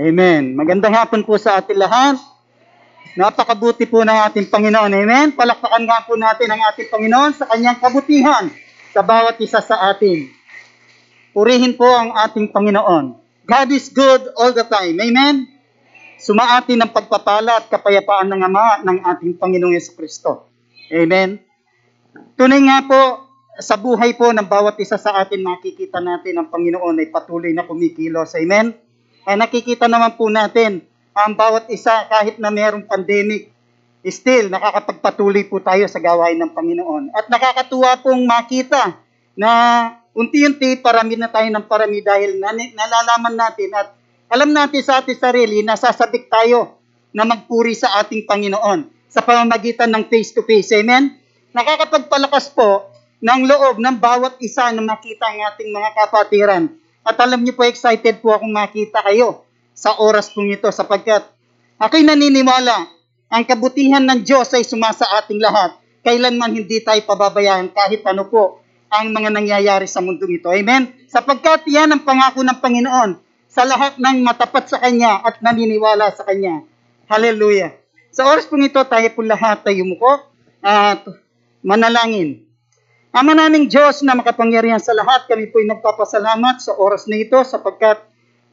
Amen. Magandang hapon po sa ating lahat. Napakabuti po ng ating Panginoon. Amen. Palakpakan nga po natin ang ating Panginoon sa kanyang kabutihan sa bawat isa sa atin. Purihin po ang ating Panginoon. God is good all the time. Amen. Sumaatin ng pagpapala at kapayapaan ng Ama ng ating Panginoong Yeso Kristo. Amen. Tunay nga po, sa buhay po ng bawat isa sa atin, nakikita natin ang Panginoon ay patuloy na kumikilos. Amen? Ay nakikita naman po natin ang bawat isa kahit na mayroong pandemic, still nakakapagpatuloy po tayo sa gawain ng Panginoon. At nakakatuwa pong makita na unti-unti parami na tayo ng parami dahil nalalaman natin at alam natin sa ating sarili, nasasabik tayo na magpuri sa ating Panginoon sa pamamagitan ng face-to-face. Amen? Nakakapagpalakas po ng loob ng bawat isa na makita ang ating mga kapatiran. At alam niyo po, excited po akong makita kayo sa oras pong ito sapagkat ako'y naniniwala ang kabutihan ng Diyos ay sumasa ating lahat. Kailanman hindi tayo pababayaan kahit ano po ang mga nangyayari sa mundong ito. Amen? Sapagkat yan ang pangako ng Panginoon sa lahat ng matapat sa Kanya at naniniwala sa Kanya. Hallelujah. Sa oras pong ito, tayo po lahat ay umuko at manalangin. Ama naming Diyos na makapangyarihan sa lahat, kami po'y nagpapasalamat sa oras na ito sapagkat,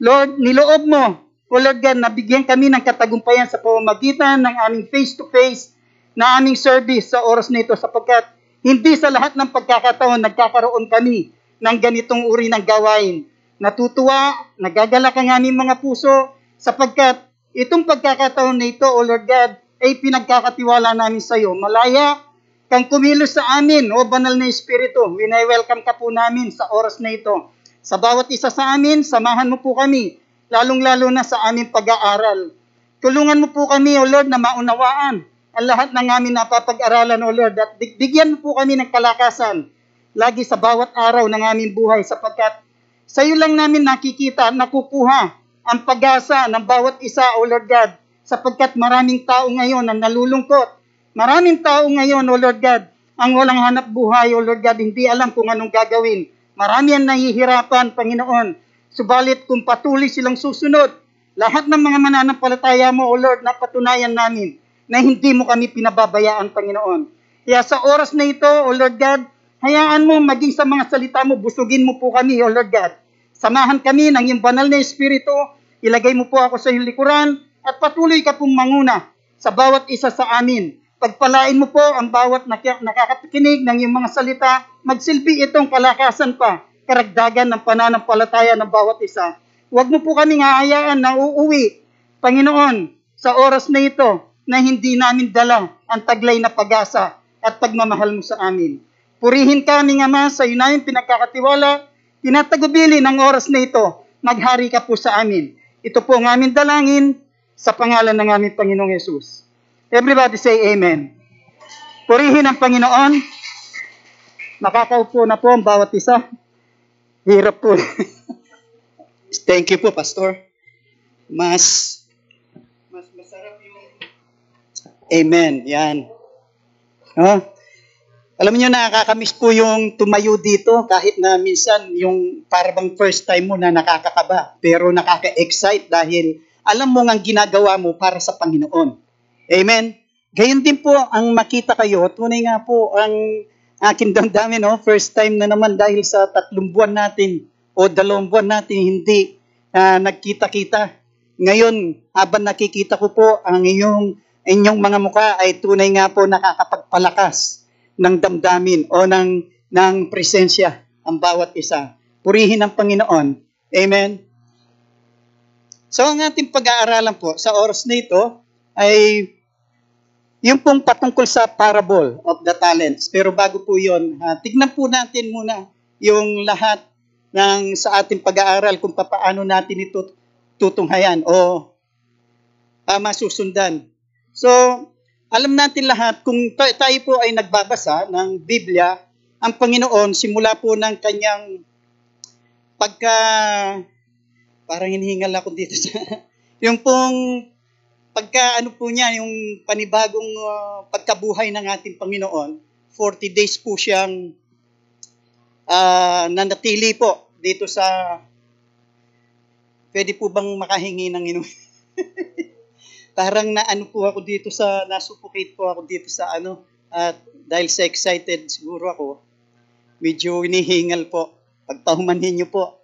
Lord, niloob mo, O Lord God, nabigyan kami ng katagumpayan sa pamamagitan ng aming face-to-face na aming service sa oras na ito sapagkat hindi sa lahat ng pagkakataon nagkakaroon kami ng ganitong uri ng gawain. Natutuwa, nagagalak ang aming mga puso sapagkat itong pagkakataon na ito, O Lord God, ay pinagkakatiwala namin sa iyo. Malaya kang kumilos sa amin, o banal na Espiritu, winay-welcome ka po namin sa oras na ito. Sa bawat isa sa amin, samahan mo po kami, lalong-lalo na sa aming pag-aaral. Tulungan mo po kami, O Lord, na maunawaan ang lahat ng aming napapag-aralan, O Lord, at bigyan mo po kami ng kalakasan lagi sa bawat araw ng aming buhay sapagkat sa iyo lang namin nakikita at nakukuha ang pag-asa ng bawat isa, O Lord God, sapagkat maraming tao ngayon ang nalulungkot Maraming tao ngayon, O Lord God, ang walang hanap buhay, O Lord God, hindi alam kung anong gagawin. Marami ang nahihirapan, Panginoon. Subalit kung patuloy silang susunod, lahat ng mga mananampalataya mo, O Lord, napatunayan namin na hindi mo kami pinababayaan, Panginoon. Kaya sa oras na ito, O Lord God, hayaan mo maging sa mga salita mo, busugin mo po kami, O Lord God. Samahan kami ng iyong banal na Espiritu, ilagay mo po ako sa iyong likuran, at patuloy ka pong manguna sa bawat isa sa amin Pagpalain mo po ang bawat nakakakinig ng iyong mga salita, magsilbi itong kalakasan pa, karagdagan ng pananampalataya ng bawat isa. Huwag mo po kaming hahayaan na uuwi, Panginoon, sa oras na ito na hindi namin dala ang taglay na pag-asa at pagmamahal mo sa amin. Purihin kami, Ama, sa iyo namin pinagkakatiwala, tinatagubili ng oras na ito, maghari ka po sa amin. Ito po ang aming dalangin sa pangalan ng aming Panginoong Yesus. Everybody say amen. Purihin ang Panginoon. Nakakaupo na po ang bawat isa. Hirap po. Thank you po, Pastor. Mas, mas masarap yung... Amen. Yan. No? Alam niyo nakakamiss po yung tumayo dito kahit na minsan yung parang first time mo na nakakakaba pero nakaka-excite dahil alam mo ang ginagawa mo para sa Panginoon. Amen? Gayon din po ang makita kayo. Tunay nga po ang aking damdamin, no? first time na naman dahil sa tatlong buwan natin o dalawang buwan natin hindi uh, nagkita-kita. Ngayon, habang nakikita ko po ang iyong, inyong mga muka ay tunay nga po nakakapagpalakas ng damdamin o ng, ng presensya ang bawat isa. Purihin ang Panginoon. Amen? So ang ating pag-aaralan po sa oras na ito ay yung pong patungkol sa parable of the talents. Pero bago po yun, uh, tignan po natin muna yung lahat ng sa ating pag-aaral kung paano natin ito tutunghayan o uh, masusundan. So, alam natin lahat, kung tayo po ay nagbabasa ng Biblia, ang Panginoon, simula po ng kanyang pagka, parang hinihingal ako dito sa, yung pong pagka ano po niya, yung panibagong uh, pagkabuhay ng ating Panginoon, 40 days po siyang uh, nanatili po dito sa Pwede po bang makahingi ng inumin? Parang na ano po ako dito sa, nasuffocate po ako dito sa ano, at dahil sa excited siguro ako, medyo inihingal po. Pagpahumanhin niyo po.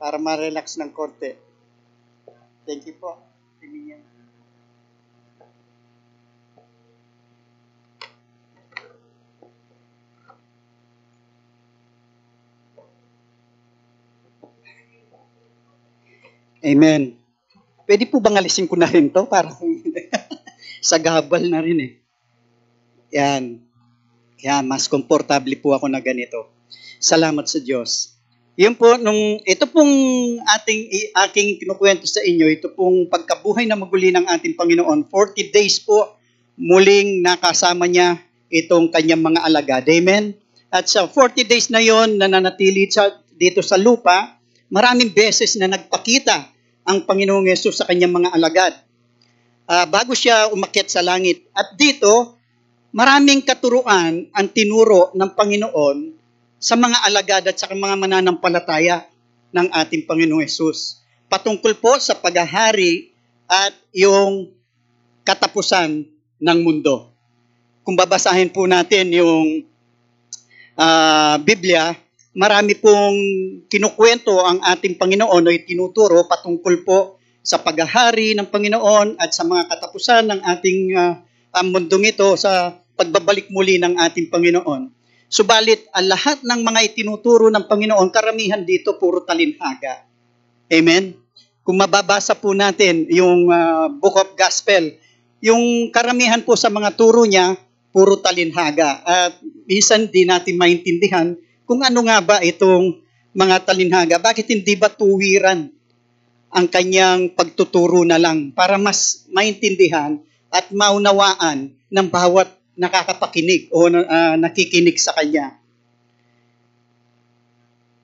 Para ma-relax ng konti. Thank you po. Tingin Amen. Pwede po bang alisin ko na rin to para sa gabal na rin eh. Yan. Yan, mas komportable po ako na ganito. Salamat sa Diyos. Yun po, nung, ito pong ating, aking kinukwento sa inyo, ito pong pagkabuhay na maguli ng ating Panginoon, 40 days po muling nakasama niya itong kanyang mga alagad. Amen? At sa 40 days na yon na nanatili sa, dito sa lupa, maraming beses na nagpakita ang Panginoong Yesus sa kanyang mga alagad. Uh, bago siya umakyat sa langit. At dito, maraming katuruan ang tinuro ng Panginoon sa mga alagad at sa mga mananampalataya ng ating Panginoong Yesus. Patungkol po sa paghahari at yung katapusan ng mundo. Kung babasahin po natin yung uh, Biblia, marami pong kinukwento ang ating Panginoon o tinuturo patungkol po sa paghahari ng Panginoon at sa mga katapusan ng ating uh, mundong ito sa pagbabalik muli ng ating Panginoon. Subalit, ang lahat ng mga itinuturo ng Panginoon, karamihan dito puro talinhaga. Amen? Kung mababasa po natin yung uh, Book of Gospel, yung karamihan po sa mga turo niya, puro talinhaga. At minsan di natin maintindihan kung ano nga ba itong mga talinhaga. Bakit hindi ba tuwiran ang kanyang pagtuturo na lang para mas maintindihan at maunawaan ng bawat nakakapakinig o uh, nakikinig sa kanya.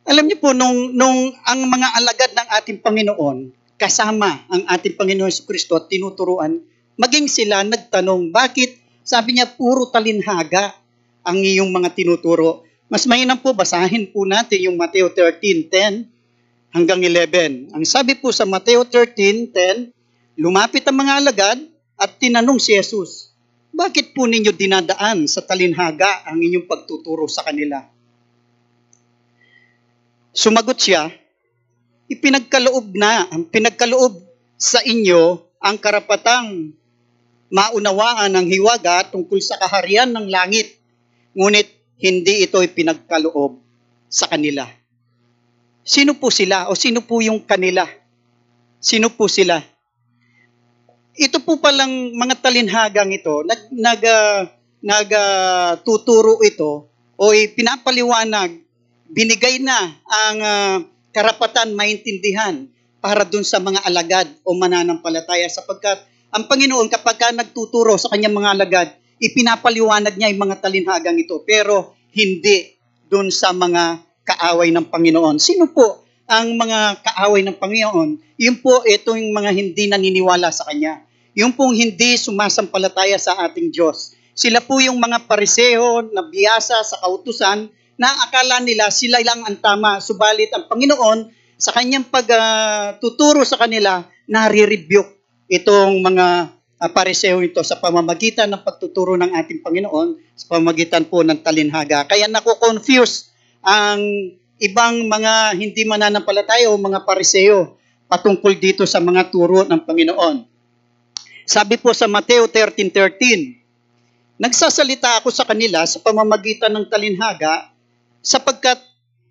Alam niyo po, nung, nung ang mga alagad ng ating Panginoon, kasama ang ating Panginoon sa Kristo at tinuturuan, maging sila nagtanong, bakit sabi niya puro talinhaga ang iyong mga tinuturo? Mas mainam po, basahin po natin yung Mateo 13.10 hanggang 11. Ang sabi po sa Mateo 13.10, lumapit ang mga alagad at tinanong si Jesus, bakit po ninyo dinadaan sa talinhaga ang inyong pagtuturo sa kanila? Sumagot siya, ipinagkaloob na, ang pinagkaloob sa inyo ang karapatang maunawaan ng hiwaga tungkol sa kaharian ng langit, ngunit hindi ito ipinagkaloob sa kanila. Sino po sila o sino po yung kanila? Sino po sila? Ito po palang mga talinhagang ito, nag, nag, uh, nag uh, ito o pinapaliwanag, binigay na ang uh, karapatan maintindihan para dun sa mga alagad o mananampalataya sapagkat ang Panginoon kapag ka nagtuturo sa kanyang mga alagad, ipinapaliwanag niya yung mga talinhagang ito pero hindi dun sa mga kaaway ng Panginoon. Sino po ang mga kaaway ng Panginoon, yun po itong mga hindi naniniwala sa Kanya. Yung pong hindi sumasampalataya sa ating Diyos. Sila po yung mga pariseho na biyasa sa kautusan na akala nila sila lang ang tama. Subalit ang Panginoon sa kanyang pagtuturo uh, sa kanila, nare-rebuke itong mga uh, pariseho ito sa pamamagitan ng pagtuturo ng ating Panginoon, sa pamamagitan po ng talinhaga. Kaya nako-confuse ang ibang mga hindi mananampalataya o mga pariseo patungkol dito sa mga turo ng Panginoon. Sabi po sa Mateo 13.13, Nagsasalita ako sa kanila sa pamamagitan ng talinhaga sapagkat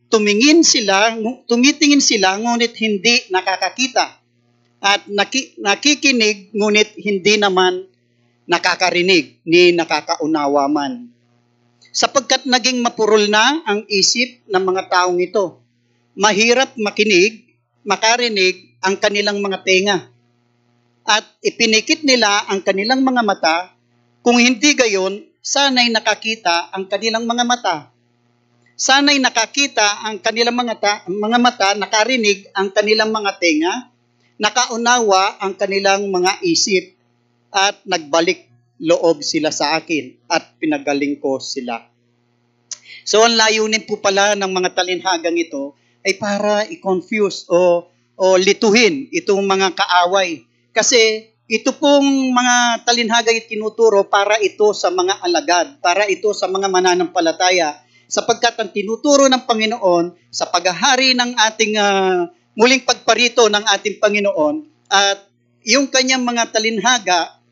tumingin sila, tumitingin sila ngunit hindi nakakakita at naki, nakikinig ngunit hindi naman nakakarinig ni nakakaunawa man sapagkat naging mapurol na ang isip ng mga taong ito. Mahirap makinig, makarinig ang kanilang mga tenga. At ipinikit nila ang kanilang mga mata, kung hindi gayon, sana'y nakakita ang kanilang mga mata. Sana'y nakakita ang kanilang mga, ta, mga mata, nakarinig ang kanilang mga tenga, nakaunawa ang kanilang mga isip, at nagbalik loob sila sa akin at pinagaling ko sila. So ang layunin po pala ng mga talinhagang ito ay para i-confuse o, o lituhin itong mga kaaway. Kasi ito pong mga talinhaga ay tinuturo para ito sa mga alagad, para ito sa mga mananampalataya, sapagkat ang tinuturo ng Panginoon sa paghahari ng ating uh, muling pagparito ng ating Panginoon at yung kanyang mga talinhaga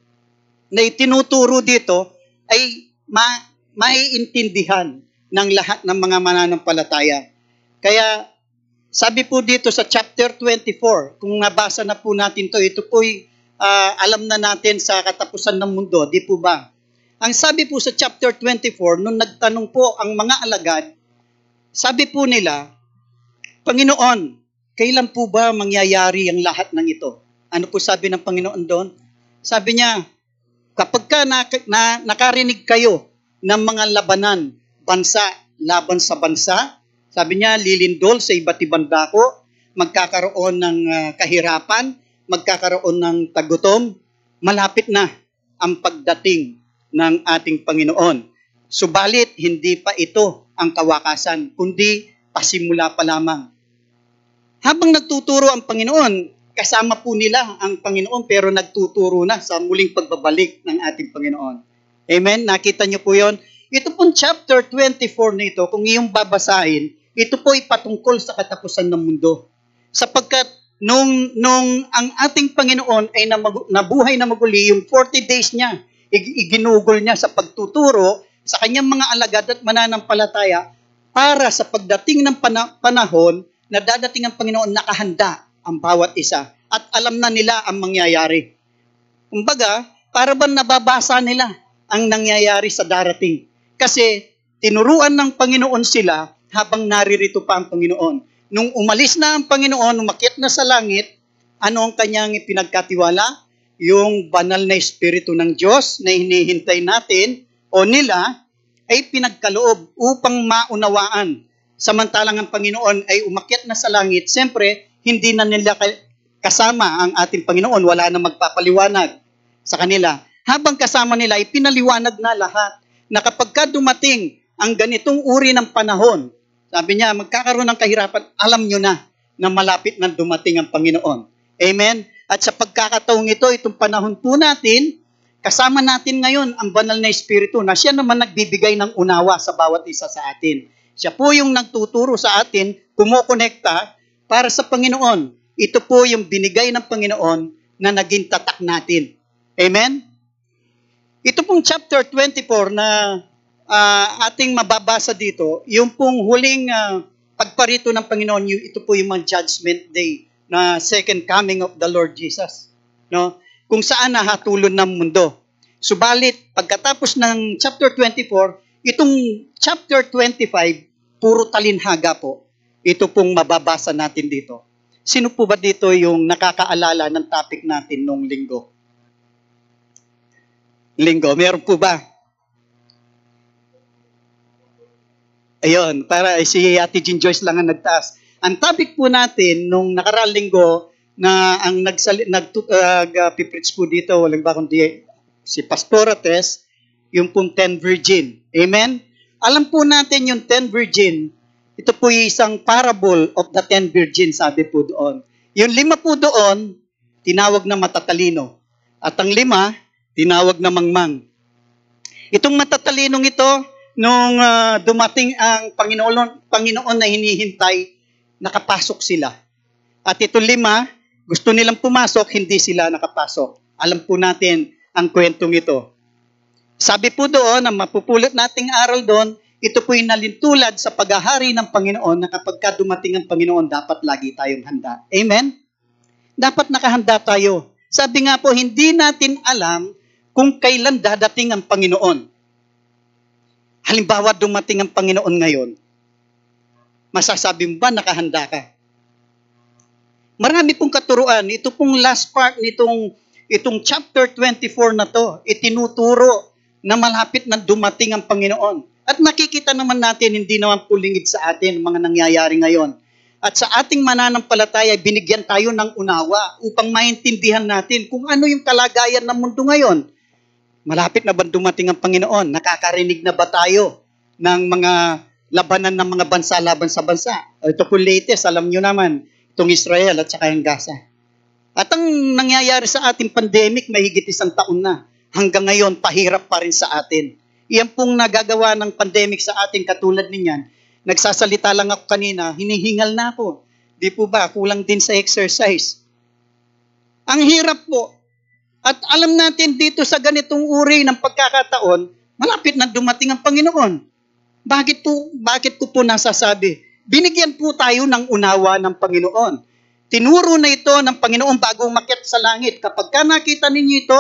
na itinuturo dito ay ma- maiintindihan ng lahat ng mga mananampalataya. Kaya sabi po dito sa chapter 24, kung nabasa na po natin to, ito po'y uh, alam na natin sa katapusan ng mundo, di po ba? Ang sabi po sa chapter 24, nung nagtanong po ang mga alagad, sabi po nila, Panginoon, kailan po ba mangyayari ang lahat ng ito? Ano po sabi ng Panginoon doon? Sabi niya, kapag ka na, na, nakarinig kayo ng mga labanan, bansa, laban sa bansa, sabi niya, lilindol sa iba't ibang dako, magkakaroon ng uh, kahirapan, magkakaroon ng tagutom, malapit na ang pagdating ng ating Panginoon. Subalit, hindi pa ito ang kawakasan, kundi pasimula pa lamang. Habang nagtuturo ang Panginoon, kasama po nila ang Panginoon pero nagtuturo na sa muling pagbabalik ng ating Panginoon. Amen? Nakita niyo po yon. Ito pong chapter 24 nito, kung iyong babasahin, ito po ay patungkol sa katapusan ng mundo. Sapagkat nung, nung ang ating Panginoon ay nabuhay na maguli, yung 40 days niya, iginugol niya sa pagtuturo sa kanyang mga alagad at mananampalataya para sa pagdating ng panahon na dadating ang Panginoon nakahanda ang bawat isa at alam na nila ang mangyayari. Kumbaga, para ba nababasa nila ang nangyayari sa darating? Kasi tinuruan ng Panginoon sila habang naririto pa ang Panginoon. Nung umalis na ang Panginoon, umakyat na sa langit, ano ang kanyang pinagkatiwala? Yung banal na Espiritu ng Diyos na hinihintay natin o nila ay pinagkaloob upang maunawaan. Samantalang ang Panginoon ay umakyat na sa langit, siyempre, hindi na nila kasama ang ating Panginoon. Wala na magpapaliwanag sa kanila. Habang kasama nila, ipinaliwanag na lahat na kapag ka dumating ang ganitong uri ng panahon, sabi niya, magkakaroon ng kahirapan, alam nyo na na malapit na dumating ang Panginoon. Amen? At sa pagkakataong ito, itong panahon po natin, kasama natin ngayon ang banal na Espiritu na siya naman nagbibigay ng unawa sa bawat isa sa atin. Siya po yung nagtuturo sa atin, kumukonekta para sa Panginoon. Ito po yung binigay ng Panginoon na naging tatak natin. Amen? Ito pong chapter 24 na uh, ating mababasa dito, yung pong huling uh, pagparito ng Panginoon, ito po yung mga judgment day na second coming of the Lord Jesus. No? Kung saan nahatulon ng mundo. Subalit, pagkatapos ng chapter 24, itong chapter 25, puro talinhaga po. Ito pong mababasa natin dito. Sino po ba dito yung nakakaalala ng topic natin nung linggo? Linggo, meron po ba? Ayun, para si Ate Jean Joyce lang ang nagtaas. Ang topic po natin nung nakaraang linggo na ang nagsali, nag uh, po dito, walang ba kundi si Pastorates, yung pong 10 virgin. Amen? Alam po natin yung 10 virgin, ito po isang parable of the 10 virgin, sabi po doon. Yung lima po doon, tinawag na matatalino. At ang lima, tinawag na mangmang. Itong matatalinong ito, nung uh, dumating ang Panginoon, Panginoon na hinihintay, nakapasok sila. At ito lima, gusto nilang pumasok, hindi sila nakapasok. Alam po natin ang kwentong ito. Sabi po doon, ang mapupulot nating aral doon, ito po'y nalintulad sa paghahari ng Panginoon na kapag ka dumating ang Panginoon, dapat lagi tayong handa. Amen? Dapat nakahanda tayo. Sabi nga po, hindi natin alam kung kailan dadating ang Panginoon. Halimbawa, dumating ang Panginoon ngayon, masasabi mo ba nakahanda ka? Marami pong katuruan. Ito pong last part nitong itong chapter 24 na to, itinuturo na malapit na dumating ang Panginoon. At nakikita naman natin, hindi naman pulingid sa atin mga nangyayari ngayon. At sa ating mananampalataya, binigyan tayo ng unawa upang maintindihan natin kung ano yung kalagayan ng mundo ngayon. Malapit na ba dumating ang Panginoon? Nakakarinig na ba tayo ng mga labanan ng mga bansa laban sa bansa. Ito po latest, alam nyo naman, itong Israel at saka yung Gaza. At ang nangyayari sa ating pandemic, mahigit isang taon na. Hanggang ngayon, pahirap pa rin sa atin. Iyan pong nagagawa ng pandemic sa ating katulad ninyan. Nagsasalita lang ako kanina, hinihingal na ako. Di po ba, kulang din sa exercise. Ang hirap po. At alam natin dito sa ganitong uri ng pagkakataon, malapit na dumating ang Panginoon. Bakit po, bakit ko po nasasabi? Binigyan po tayo ng unawa ng Panginoon. Tinuro na ito ng Panginoon bago umakyat sa langit. Kapag ka nakita ninyo ito,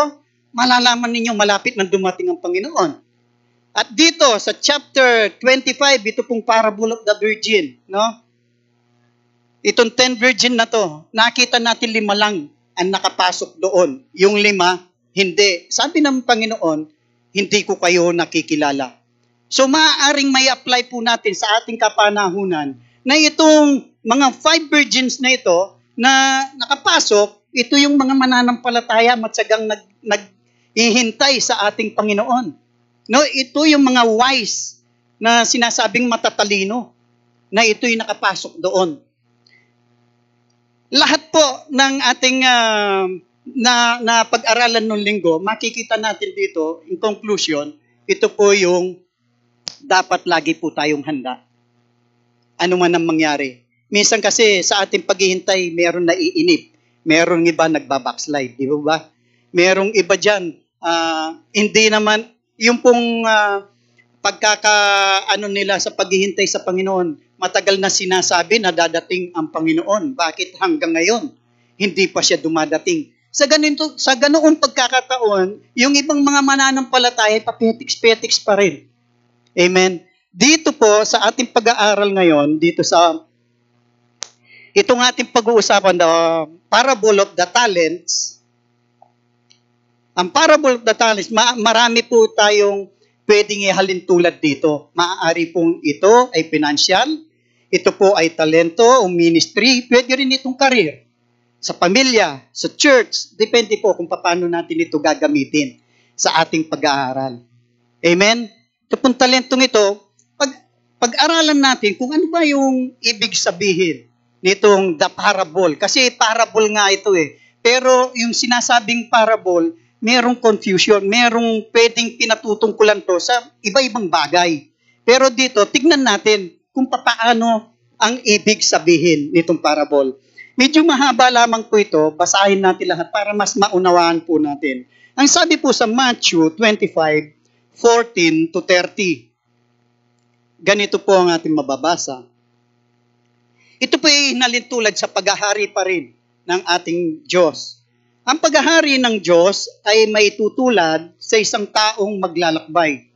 malalaman ninyo malapit na dumating ang Panginoon. At dito sa chapter 25, ito pong parable of the virgin, no? Itong 10 virgin na to, nakita natin lima lang ang nakapasok doon. Yung lima, hindi. Sabi ng Panginoon, hindi ko kayo nakikilala. So maaaring may apply po natin sa ating kapanahunan na itong mga five virgins na ito na nakapasok, ito yung mga mananampalataya matsagang nag, naghihintay sa ating Panginoon. No, ito yung mga wise na sinasabing matatalino na ito'y nakapasok doon. Lahat po ng ating uh, na, na pag-aralan ng linggo, makikita natin dito, in conclusion, ito po yung dapat lagi po tayong handa. Ano man ang mangyari. Minsan kasi sa ating paghihintay, meron na iinip. Meron iba nagbabackslide, di ba? Merong iba dyan, uh, hindi naman, yung pong uh, pagkaka ano nila sa paghihintay sa Panginoon, matagal na sinasabi na dadating ang Panginoon. Bakit hanggang ngayon hindi pa siya dumadating? Sa ganito, sa ganoong pagkakataon, yung ibang mga mananampalataya papetiks-petiks pa rin. Amen. Dito po sa ating pag-aaral ngayon, dito sa itong ating pag-uusapan, the parable of the talents, ang parable of the talents, ma- marami po tayong pwedeng ihalin tulad dito. Maaari pong ito ay financial, ito po ay talento o ministry, pwede rin itong career. Sa pamilya, sa church, depende po kung paano natin ito gagamitin sa ating pag-aaral. Amen? Ito pong talentong ito, pag, pag-aralan natin kung ano ba yung ibig sabihin nitong the parable. Kasi parable nga ito eh. Pero yung sinasabing parable, merong confusion, merong pwedeng pinatutungkulan to sa iba-ibang bagay. Pero dito, tignan natin kung paano ang ibig sabihin nitong parable. Medyo mahaba lamang po ito, basahin natin lahat para mas maunawaan po natin. Ang sabi po sa Matthew 25, 14 to 30. Ganito po ang ating mababasa. Ito po ay nalintulad sa paghahari pa rin ng ating Diyos. Ang paghahari ng Diyos ay may tutulad sa isang taong maglalakbay.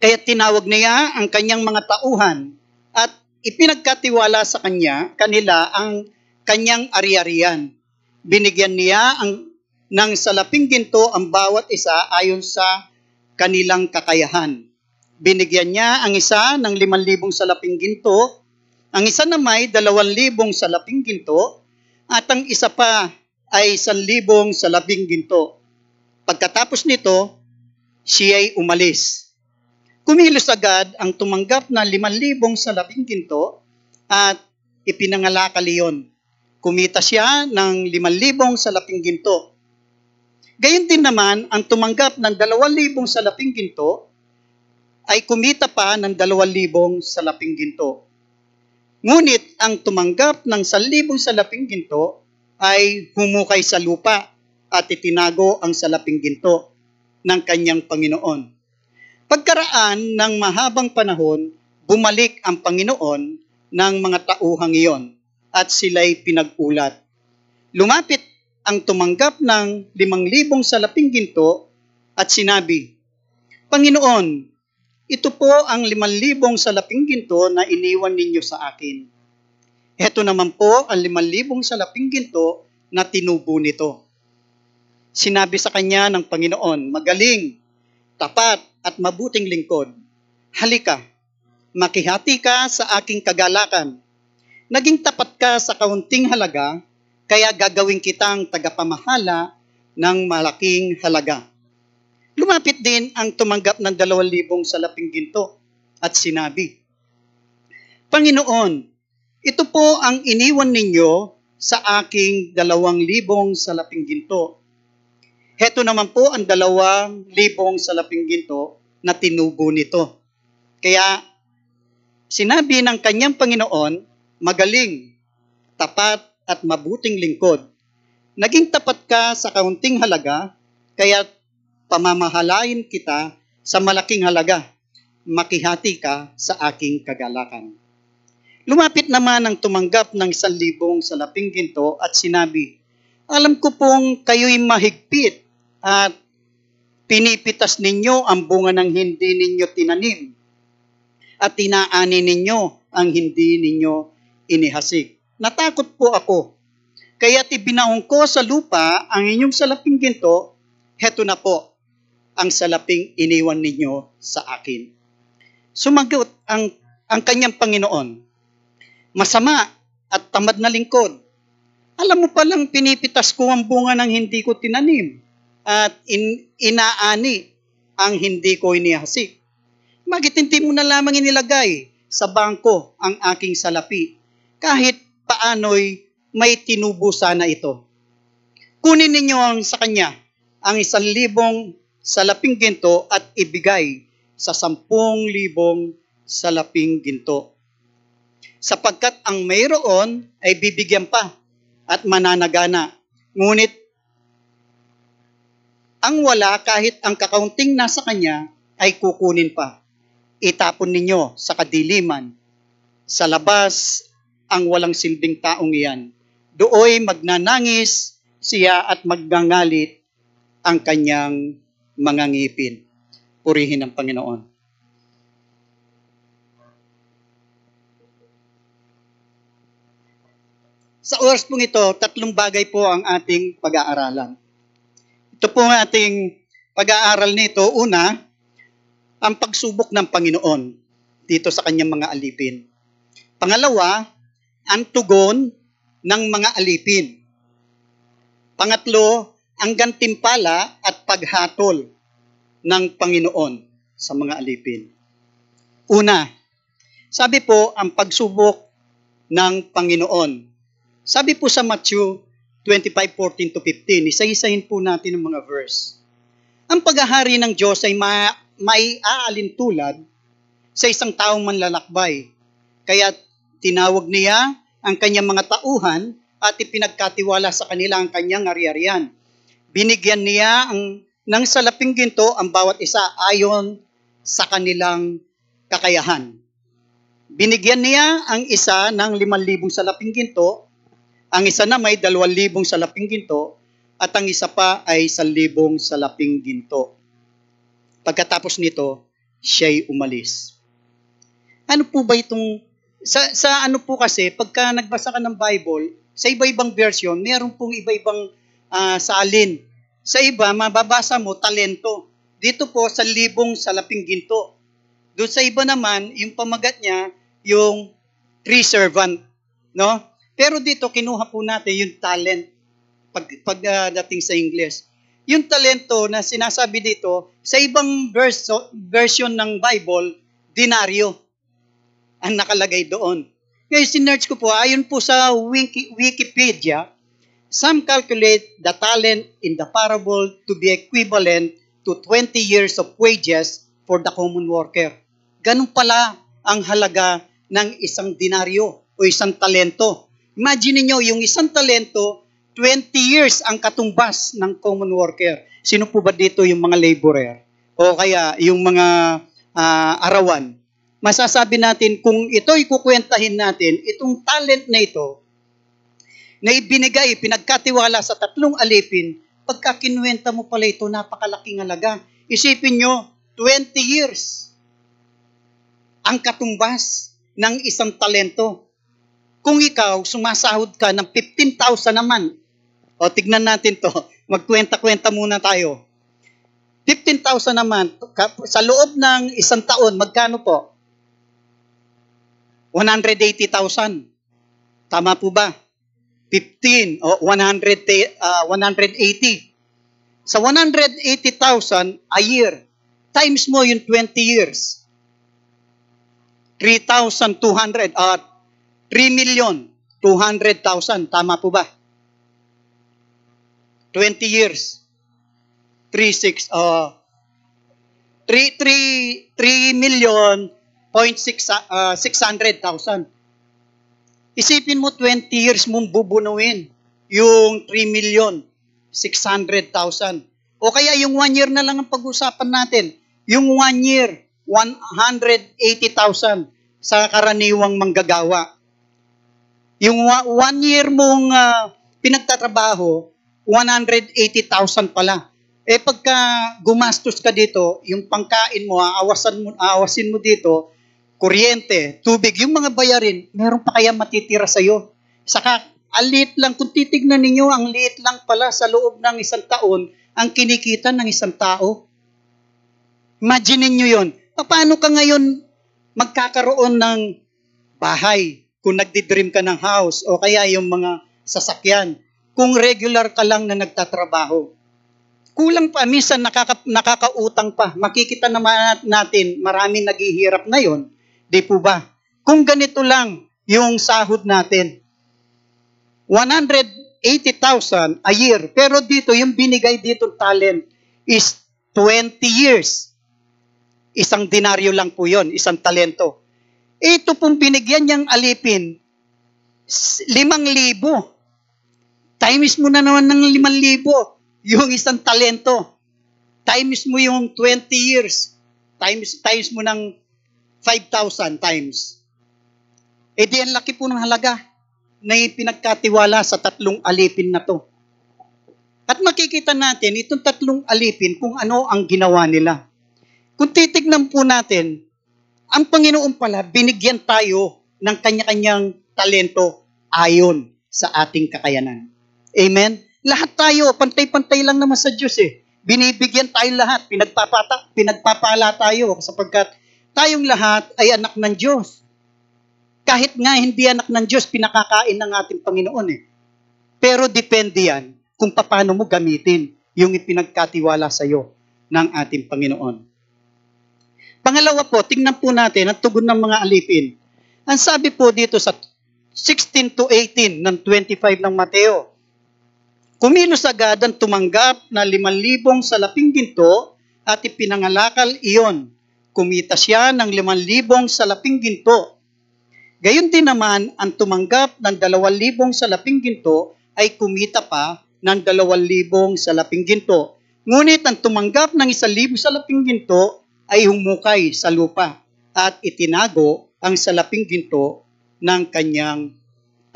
Kaya tinawag niya ang kanyang mga tauhan at ipinagkatiwala sa kanya, kanila ang kanyang ari-arian. Binigyan niya ang, ng salaping ginto ang bawat isa ayon sa kanilang kakayahan. Binigyan niya ang isa ng limang libong salaping ginto, ang isa na may dalawang libong salaping ginto, at ang isa pa ay sanlibong sa labing ginto. Pagkatapos nito, siya ay umalis. Kumilos agad ang tumanggap na liman libong sa labing ginto at ipinangalakal iyon. Kumita siya ng liman libong sa laping ginto. Gayon din naman, ang tumanggap ng dalawang libong sa laping ginto ay kumita pa ng dalawang libong sa laping ginto. Ngunit ang tumanggap ng salibong sa laping ginto ay humukay sa lupa at itinago ang salaping ginto ng kanyang Panginoon. Pagkaraan ng mahabang panahon, bumalik ang Panginoon ng mga tauhang iyon at sila'y pinag-ulat. Lumapit ang tumanggap ng limang libong salaping ginto at sinabi, Panginoon, ito po ang limang libong salaping ginto na iniwan ninyo sa akin Heto naman po ang limang libong salaping ginto na tinubo nito. Sinabi sa kanya ng Panginoon, magaling, tapat at mabuting lingkod. Halika, makihati ka sa aking kagalakan. Naging tapat ka sa kaunting halaga, kaya gagawin kitang tagapamahala ng malaking halaga. Lumapit din ang tumanggap ng dalawang libong salaping ginto at sinabi, Panginoon, ito po ang iniwan ninyo sa aking dalawang libong salaping ginto. Heto naman po ang dalawang libong salaping ginto na tinubo nito. Kaya sinabi ng kanyang Panginoon, magaling, tapat at mabuting lingkod. Naging tapat ka sa kaunting halaga, kaya pamamahalain kita sa malaking halaga. Makihati ka sa aking kagalakan. Lumapit naman ang tumanggap ng isang libong salaping ginto at sinabi, Alam ko pong kayo'y mahigpit at pinipitas ninyo ang bunga ng hindi ninyo tinanim at tinaani ninyo ang hindi ninyo inihasik. Natakot po ako. Kaya tibinaong ko sa lupa ang inyong salaping ginto, heto na po ang salaping iniwan ninyo sa akin. Sumagot ang, ang kanyang Panginoon, masama at tamad na lingkod. Alam mo palang pinipitas ko ang bunga ng hindi ko tinanim at in, inaani ang hindi ko inihasik. Hindi mo na lamang inilagay sa bangko ang aking salapi kahit paano'y may tinubo sana ito. Kunin ninyo ang sa kanya ang isang libong salaping ginto at ibigay sa sampung libong salaping ginto sapagkat ang mayroon ay bibigyan pa at mananagana. Ngunit ang wala kahit ang kakaunting nasa kanya ay kukunin pa. Itapon ninyo sa kadiliman. Sa labas ang walang silbing taong iyan. Dooy magnanangis siya at magngangalit ang kanyang mga ngipin. Purihin ang Panginoon. Sa oras pong ito, tatlong bagay po ang ating pag-aaralan. Ito po ang ating pag-aaral nito. Una, ang pagsubok ng Panginoon dito sa kanyang mga alipin. Pangalawa, ang tugon ng mga alipin. Pangatlo, ang gantimpala at paghatol ng Panginoon sa mga alipin. Una, sabi po ang pagsubok ng Panginoon sabi po sa Matthew 25:14 to 15, isa-isahin po natin ang mga verse. Ang paghahari ng Diyos ay ma- may aalintulad sa isang taong manlalakbay. Kaya tinawag niya ang kanyang mga tauhan at ipinagkatiwala sa kanila ang kanyang ari-arian. Binigyan niya ang, ng salaping ginto ang bawat isa ayon sa kanilang kakayahan. Binigyan niya ang isa ng 5,000 salaping ginto ang isa na may dalawang libong salaping ginto at ang isa pa ay salibong salaping ginto. Pagkatapos nito, siya'y umalis. Ano po ba itong, sa, sa ano po kasi, pagka nagbasa ka ng Bible, sa iba-ibang version, meron pong iba-ibang uh, salin. Sa iba, mababasa mo, talento. Dito po, sa libong salaping ginto. Doon sa iba naman, yung pamagat niya, yung tree servant. No? Pero dito, kinuha po natin yung talent pag, pagdating uh, sa English. Yung talento na sinasabi dito, sa ibang verse, version ng Bible, dinaryo ang nakalagay doon. Ngayon, sinerch ko po, ayon po sa Wiki, Wikipedia, some calculate the talent in the parable to be equivalent to 20 years of wages for the common worker. Ganun pala ang halaga ng isang dinaryo o isang talento. Imagine niyo yung isang talento, 20 years ang katumbas ng common worker. Sino po ba dito yung mga laborer? O kaya yung mga uh, arawan? Masasabi natin kung ito'y kukwentahin natin, itong talent na ito, na ibinigay, pinagkatiwala sa tatlong alipin, pagka kinuwenta mo pala ito, napakalaking halaga. Isipin nyo, 20 years ang katumbas ng isang talento. Kung ikaw, sumasahod ka ng 15,000 naman, o tignan natin to, magkwenta-kwenta muna tayo. 15,000 naman, sa loob ng isang taon, magkano po? 180,000. Tama po ba? 15 o 100, uh, 180. Sa 180,000 a year, times mo yung 20 years. 3,200 at 3 million 200,000. Tama po ba? 20 years. 36 uh 3 3 3 million point six, uh, 600,000. Isipin mo 20 years mong bubunuin yung 3 million 600,000. O kaya yung 1 year na lang ang pag-usapan natin. Yung 1 year 180,000 sa karaniwang manggagawa. Yung 1 year mong uh, pinagtatrabaho 180,000 pala. Eh pagka gumastos ka dito, yung pangkain mo, aawasan mo, aawasin mo dito, kuryente, tubig, yung mga bayarin, meron pa kaya matitira sa iyo. Saka, ang liit lang, kung titignan ninyo, ang liit lang pala sa loob ng isang taon, ang kinikita ng isang tao. Imagine niyo yon. Paano ka ngayon magkakaroon ng bahay kung nagdi-dream ka ng house o kaya yung mga sasakyan kung regular ka lang na nagtatrabaho. Kulang pa, minsan nakaka, nakakautang pa. Makikita naman natin, marami naghihirap ngayon. Di po ba? Kung ganito lang yung sahod natin, 180,000 a year. Pero dito, yung binigay dito talent is 20 years. Isang dinaryo lang po yon, isang talento. Ito pong binigyan niyang alipin, 5,000 Times mo na naman ng 5,000 yung isang talento. Times mo yung 20 years. Times, times mo ng 5,000 times. E di ang laki po ng halaga na pinagkatiwala sa tatlong alipin na to. At makikita natin itong tatlong alipin kung ano ang ginawa nila. Kung titignan po natin, ang Panginoon pala, binigyan tayo ng kanya-kanyang talento ayon sa ating kakayanan. Amen? Lahat tayo, pantay-pantay lang naman sa Diyos eh. Binibigyan tayo lahat, pinagpapata, pinagpapala tayo sapagkat tayong lahat ay anak ng Diyos. Kahit nga hindi anak ng Diyos, pinakakain ng ating Panginoon eh. Pero depende yan kung paano mo gamitin yung ipinagkatiwala sa iyo ng ating Panginoon. Pangalawa po, tingnan po natin ang tugon ng mga alipin. Ang sabi po dito sa 16 to 18 ng 25 ng Mateo, Kumilos agad ang tumanggap na limang libong salaping ginto at ipinangalakal iyon. Kumita siya ng limang libong salaping ginto. Gayon din naman, ang tumanggap ng dalawang libong salaping ginto ay kumita pa ng dalawang libong salaping ginto. Ngunit ang tumanggap ng isang libong salaping ginto ay humukay sa lupa at itinago ang salaping ginto ng kanyang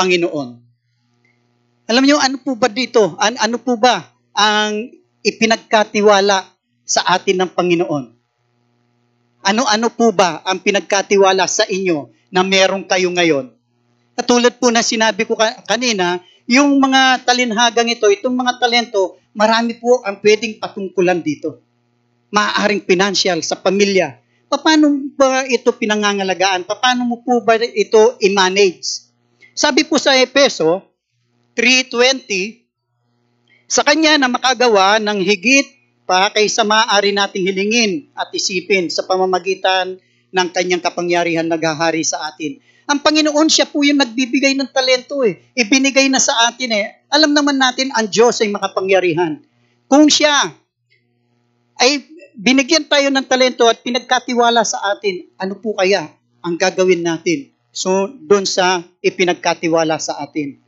Panginoon. Alam niyo ano po ba dito? An ano po ba ang ipinagkatiwala sa atin ng Panginoon? Ano-ano po ba ang pinagkatiwala sa inyo na meron kayo ngayon? Katulad po na sinabi ko kanina, yung mga talinhagang ito, itong mga talento, marami po ang pwedeng patungkulan dito. Maaaring financial sa pamilya. Paano ba ito pinangangalagaan? Paano mo po ba ito i-manage? Sabi po sa Epeso, 3.20, sa kanya na makagawa ng higit pa kaysa maaari nating hilingin at isipin sa pamamagitan ng kanyang kapangyarihan naghahari sa atin. Ang Panginoon siya po yung nagbibigay ng talento eh. Ibinigay na sa atin eh. Alam naman natin ang Diyos ay makapangyarihan. Kung siya ay binigyan tayo ng talento at pinagkatiwala sa atin, ano po kaya ang gagawin natin? So, doon sa ipinagkatiwala sa atin.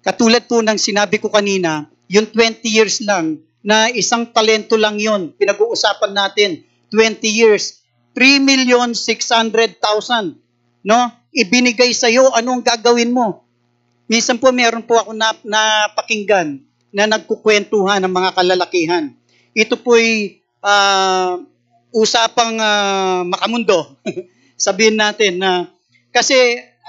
Katulad po ng sinabi ko kanina, yung 20 years lang, na isang talento lang yon pinag-uusapan natin, 20 years, 3,600,000, no? Ibinigay sa iyo, anong gagawin mo? Minsan po meron po ako na, napakinggan na nagkukwentuhan ng mga kalalakihan. Ito po'y uh, usapang uh, makamundo. Sabihin natin na kasi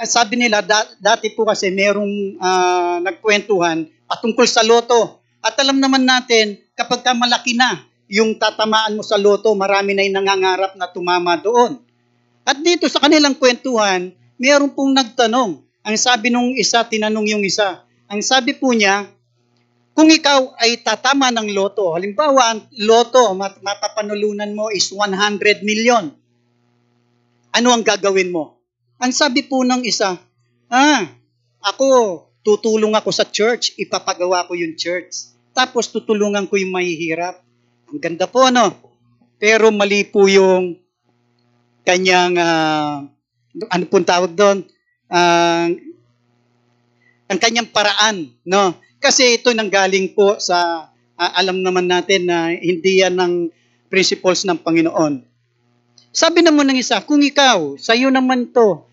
sabi nila, da, dati po kasi merong uh, nagkwentuhan patungkol sa loto. At alam naman natin, kapag ka malaki na yung tatamaan mo sa loto, marami na yung nangangarap na tumama doon. At dito sa kanilang kwentuhan, meron pong nagtanong. Ang sabi nung isa, tinanong yung isa. Ang sabi po niya, kung ikaw ay tatama ng loto, halimbawa ang loto, mat- mapapanulunan mo is 100 million. Ano ang gagawin mo? Ang sabi po ng isa, ah, ako, tutulong ako sa church, ipapagawa ko yung church. Tapos tutulungan ko yung mahihirap. Ang ganda po, ano? Pero mali po yung kanyang, ah, ano pong tawag doon? Ah, ang kanyang paraan, no? Kasi ito nanggaling po sa, ah, alam naman natin na hindi yan ng principles ng Panginoon. Sabi naman ng isa, kung ikaw, sa'yo naman to,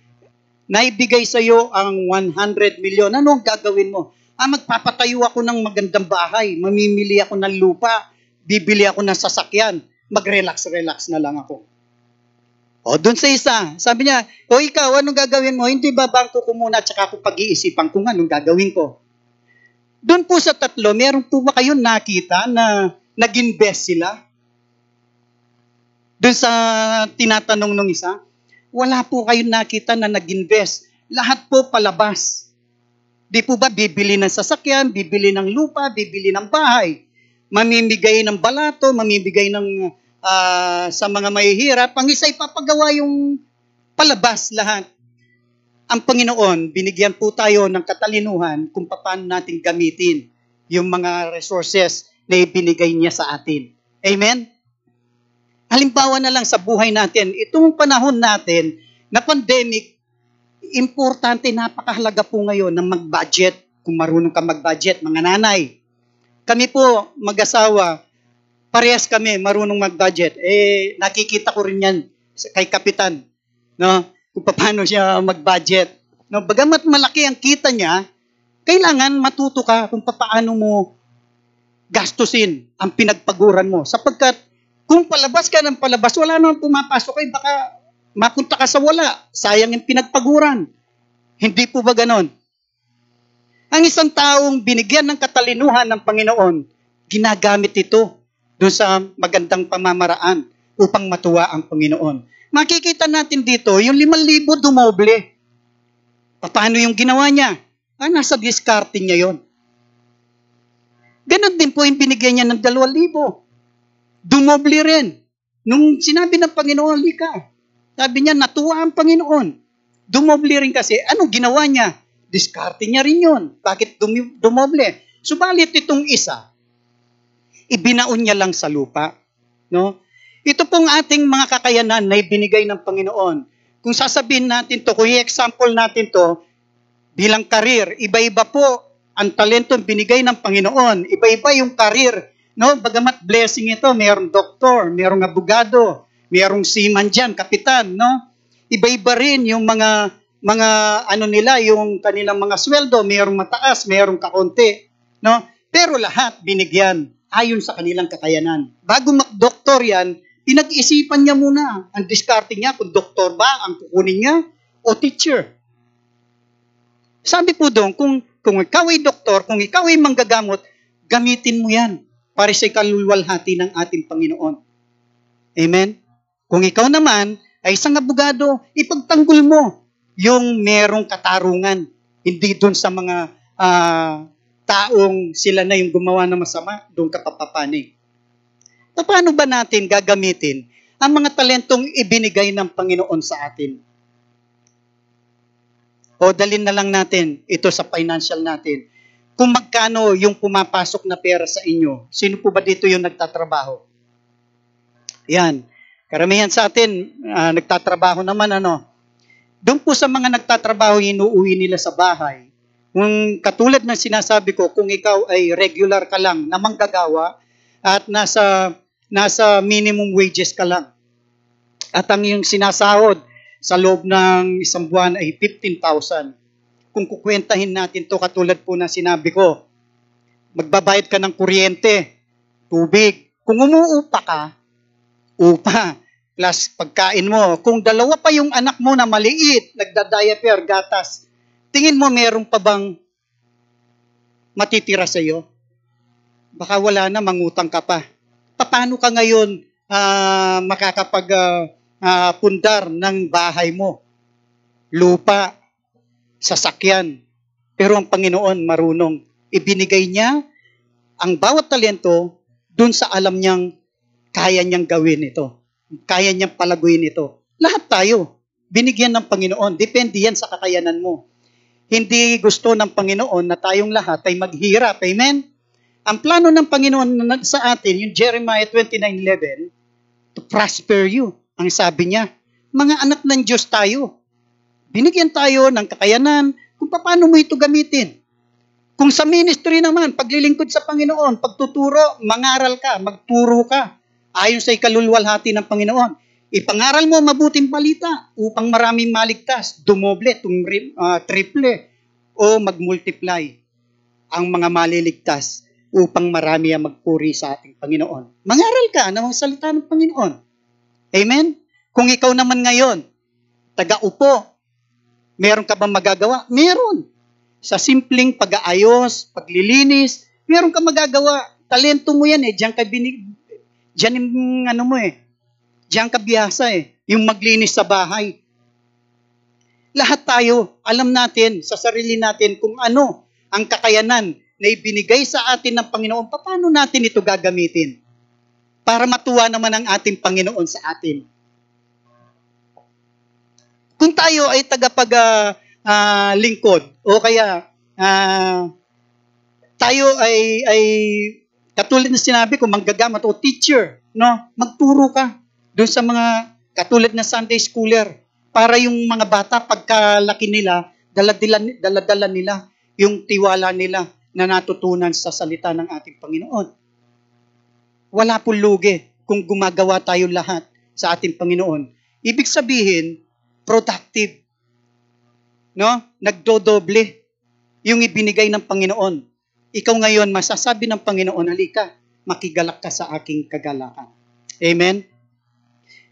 naibigay sa'yo ang 100 million, ano ang gagawin mo? Ah, magpapatayo ako ng magandang bahay, mamimili ako ng lupa, bibili ako ng sasakyan, mag-relax-relax na lang ako. O, dun sa isa, sabi niya, o ikaw, anong gagawin mo? Hindi ba bangko ko muna at saka ako pag-iisipan kung anong gagawin ko? Doon po sa tatlo, meron po ba kayong nakita na nag-invest sila? Doon sa tinatanong nung isa, wala po kayong nakita na nag-invest. Lahat po palabas. Di po ba bibili ng sasakyan, bibili ng lupa, bibili ng bahay, mamimigay ng balato, mamimigay ng ah, sa mga mahihirap, ang isa ipapagawa yung palabas lahat. Ang Panginoon, binigyan po tayo ng katalinuhan kung paano natin gamitin yung mga resources na ibinigay niya sa atin. Amen? Halimbawa na lang sa buhay natin, itong panahon natin na pandemic, importante, napakahalaga po ngayon ng mag-budget, kung marunong ka mag-budget, mga nanay. Kami po, mag-asawa, parehas kami, marunong mag-budget. Eh, nakikita ko rin yan kay Kapitan, no? Kung paano siya mag-budget. No, bagamat malaki ang kita niya, kailangan matuto ka kung paano mo gastusin ang pinagpaguran mo. Sapagkat kung palabas ka ng palabas, wala naman pumapasok ay baka mapunta ka sa wala. Sayang yung pinagpaguran. Hindi po ba ganon? Ang isang taong binigyan ng katalinuhan ng Panginoon, ginagamit ito doon sa magandang pamamaraan upang matuwa ang Panginoon. Makikita natin dito, yung 5,000 dumoble. Paano yung ginawa niya? Ah, nasa diskarte niya yon. Ganon din po yung binigyan niya ng 2,000 dumoble rin. Nung sinabi ng Panginoon, lika, sabi niya, natuwa ang Panginoon. Dumoble rin kasi. Anong ginawa niya? Diskarte niya rin yun. Bakit dumi- dumoble? Subalit itong isa, ibinaon niya lang sa lupa. No? Ito pong ating mga kakayanan na ibinigay ng Panginoon. Kung sasabihin natin to, kung i-example natin to, bilang karir, iba-iba po ang talento binigay ng Panginoon. Iba-iba yung karir No, bagamat blessing ito, mayroong doktor, mayroong abogado, mayroong seaman diyan, kapitan, no? Iba-iba rin yung mga mga ano nila, yung kanilang mga sweldo, mayroong mataas, mayroong kakonti, no? Pero lahat binigyan ayon sa kanilang kakayanan. Bago mag-doktor yan, pinag-isipan niya muna ang diskarte niya kung doktor ba ang kukunin niya o teacher. Sabi po doon, kung, kung ikaw ay doktor, kung ikaw ay manggagamot, gamitin mo yan para sa kalulwalhati ng ating Panginoon. Amen? Kung ikaw naman ay isang abogado, ipagtanggol mo yung merong katarungan. Hindi doon sa mga ah, taong sila na yung gumawa ng masama, doon ka papapanig. Paano ba natin gagamitin ang mga talentong ibinigay ng Panginoon sa atin? O dalin na lang natin ito sa financial natin kung magkano yung pumapasok na pera sa inyo. Sino po ba dito yung nagtatrabaho? Yan. Karamihan sa atin, ah, nagtatrabaho naman ano. Doon po sa mga nagtatrabaho, inuuwi nila sa bahay. Kung katulad ng sinasabi ko, kung ikaw ay regular ka lang na manggagawa at nasa nasa minimum wages ka lang. At ang yung sinasahod sa loob ng isang buwan ay 15,000 kung kukwentahin natin to katulad po na sinabi ko, magbabayad ka ng kuryente, tubig. Kung umuupa ka, upa, plus pagkain mo. Kung dalawa pa yung anak mo na maliit, nagda-diaper, gatas, tingin mo meron pa bang matitira sa iyo? Baka wala na, mangutang ka pa. Paano ka ngayon ah, makakapag ah, ah, pundar ng bahay mo? Lupa, sasakyan. Pero ang Panginoon marunong. Ibinigay niya ang bawat talento dun sa alam niyang kaya niyang gawin ito. Kaya niyang palaguin ito. Lahat tayo. binigyan ng Panginoon. Depende yan sa kakayanan mo. Hindi gusto ng Panginoon na tayong lahat ay maghirap. Amen? Ang plano ng Panginoon na- sa atin, yung Jeremiah 29.11, to prosper you. Ang sabi niya, mga anak ng Diyos tayo. Binigyan tayo ng kakayanan kung paano mo ito gamitin. Kung sa ministry naman, paglilingkod sa Panginoon, pagtuturo, mangaral ka, magturo ka, ayon sa ikalulwalhati ng Panginoon. Ipangaral mo mabuting balita upang maraming maligtas, dumoble, tumri, ah, triple, o magmultiply ang mga maliligtas upang marami ang magpuri sa ating Panginoon. Mangaral ka ng mga salita ng Panginoon. Amen? Kung ikaw naman ngayon, taga-upo, meron ka bang magagawa? Meron. Sa simpleng pag-aayos, paglilinis, meron ka magagawa. Talento mo yan eh. Diyan ka binig... Diyan yung ano mo eh. Diyan ka biyasa eh. Yung maglinis sa bahay. Lahat tayo, alam natin sa sarili natin kung ano ang kakayanan na ibinigay sa atin ng Panginoon. Paano natin ito gagamitin? Para matuwa naman ang ating Panginoon sa atin. Kung tayo ay tagapag ah, ah, lingkod o kaya ah, tayo ay ay katulad na sinabi ko manggagamat o teacher no magturo ka doon sa mga katulad na Sunday schooler para yung mga bata pagkalaki nila daladala daladala nila yung tiwala nila na natutunan sa salita ng ating Panginoon. Wala pong lugi kung gumagawa tayo lahat sa ating Panginoon. Ibig sabihin, productive. No? Nagdodoble yung ibinigay ng Panginoon. Ikaw ngayon, masasabi ng Panginoon, halika, makigalak ka sa aking kagalakan. Amen?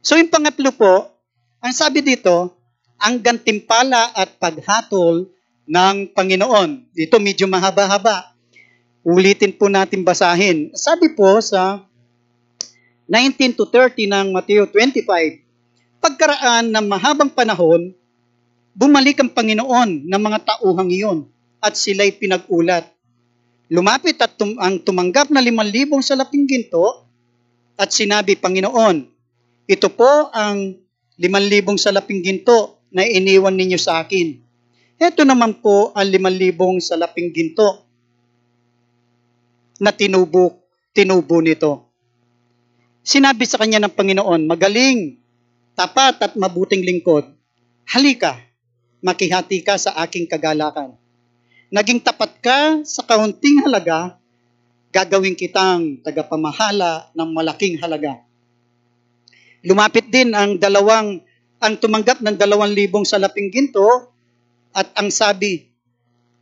So yung pangatlo po, ang sabi dito, ang gantimpala at paghatol ng Panginoon. Dito medyo mahaba-haba. Ulitin po natin basahin. Sabi po sa 19 to 30 ng Mateo 25, pagkaraan ng mahabang panahon, bumalik ang Panginoon ng mga tauhang iyon at sila'y pinag-ulat. Lumapit at tum- ang tumanggap na limang libong salaping ginto at sinabi, Panginoon, ito po ang limang libong salaping ginto na iniwan ninyo sa akin. Ito naman po ang limang libong salaping ginto na tinubo, tinubo nito. Sinabi sa kanya ng Panginoon, magaling, tapat at mabuting lingkod, halika, makihati ka sa aking kagalakan. Naging tapat ka sa kaunting halaga, gagawin kitang tagapamahala ng malaking halaga. Lumapit din ang dalawang, ang tumanggap ng dalawang libong salaping ginto at ang sabi,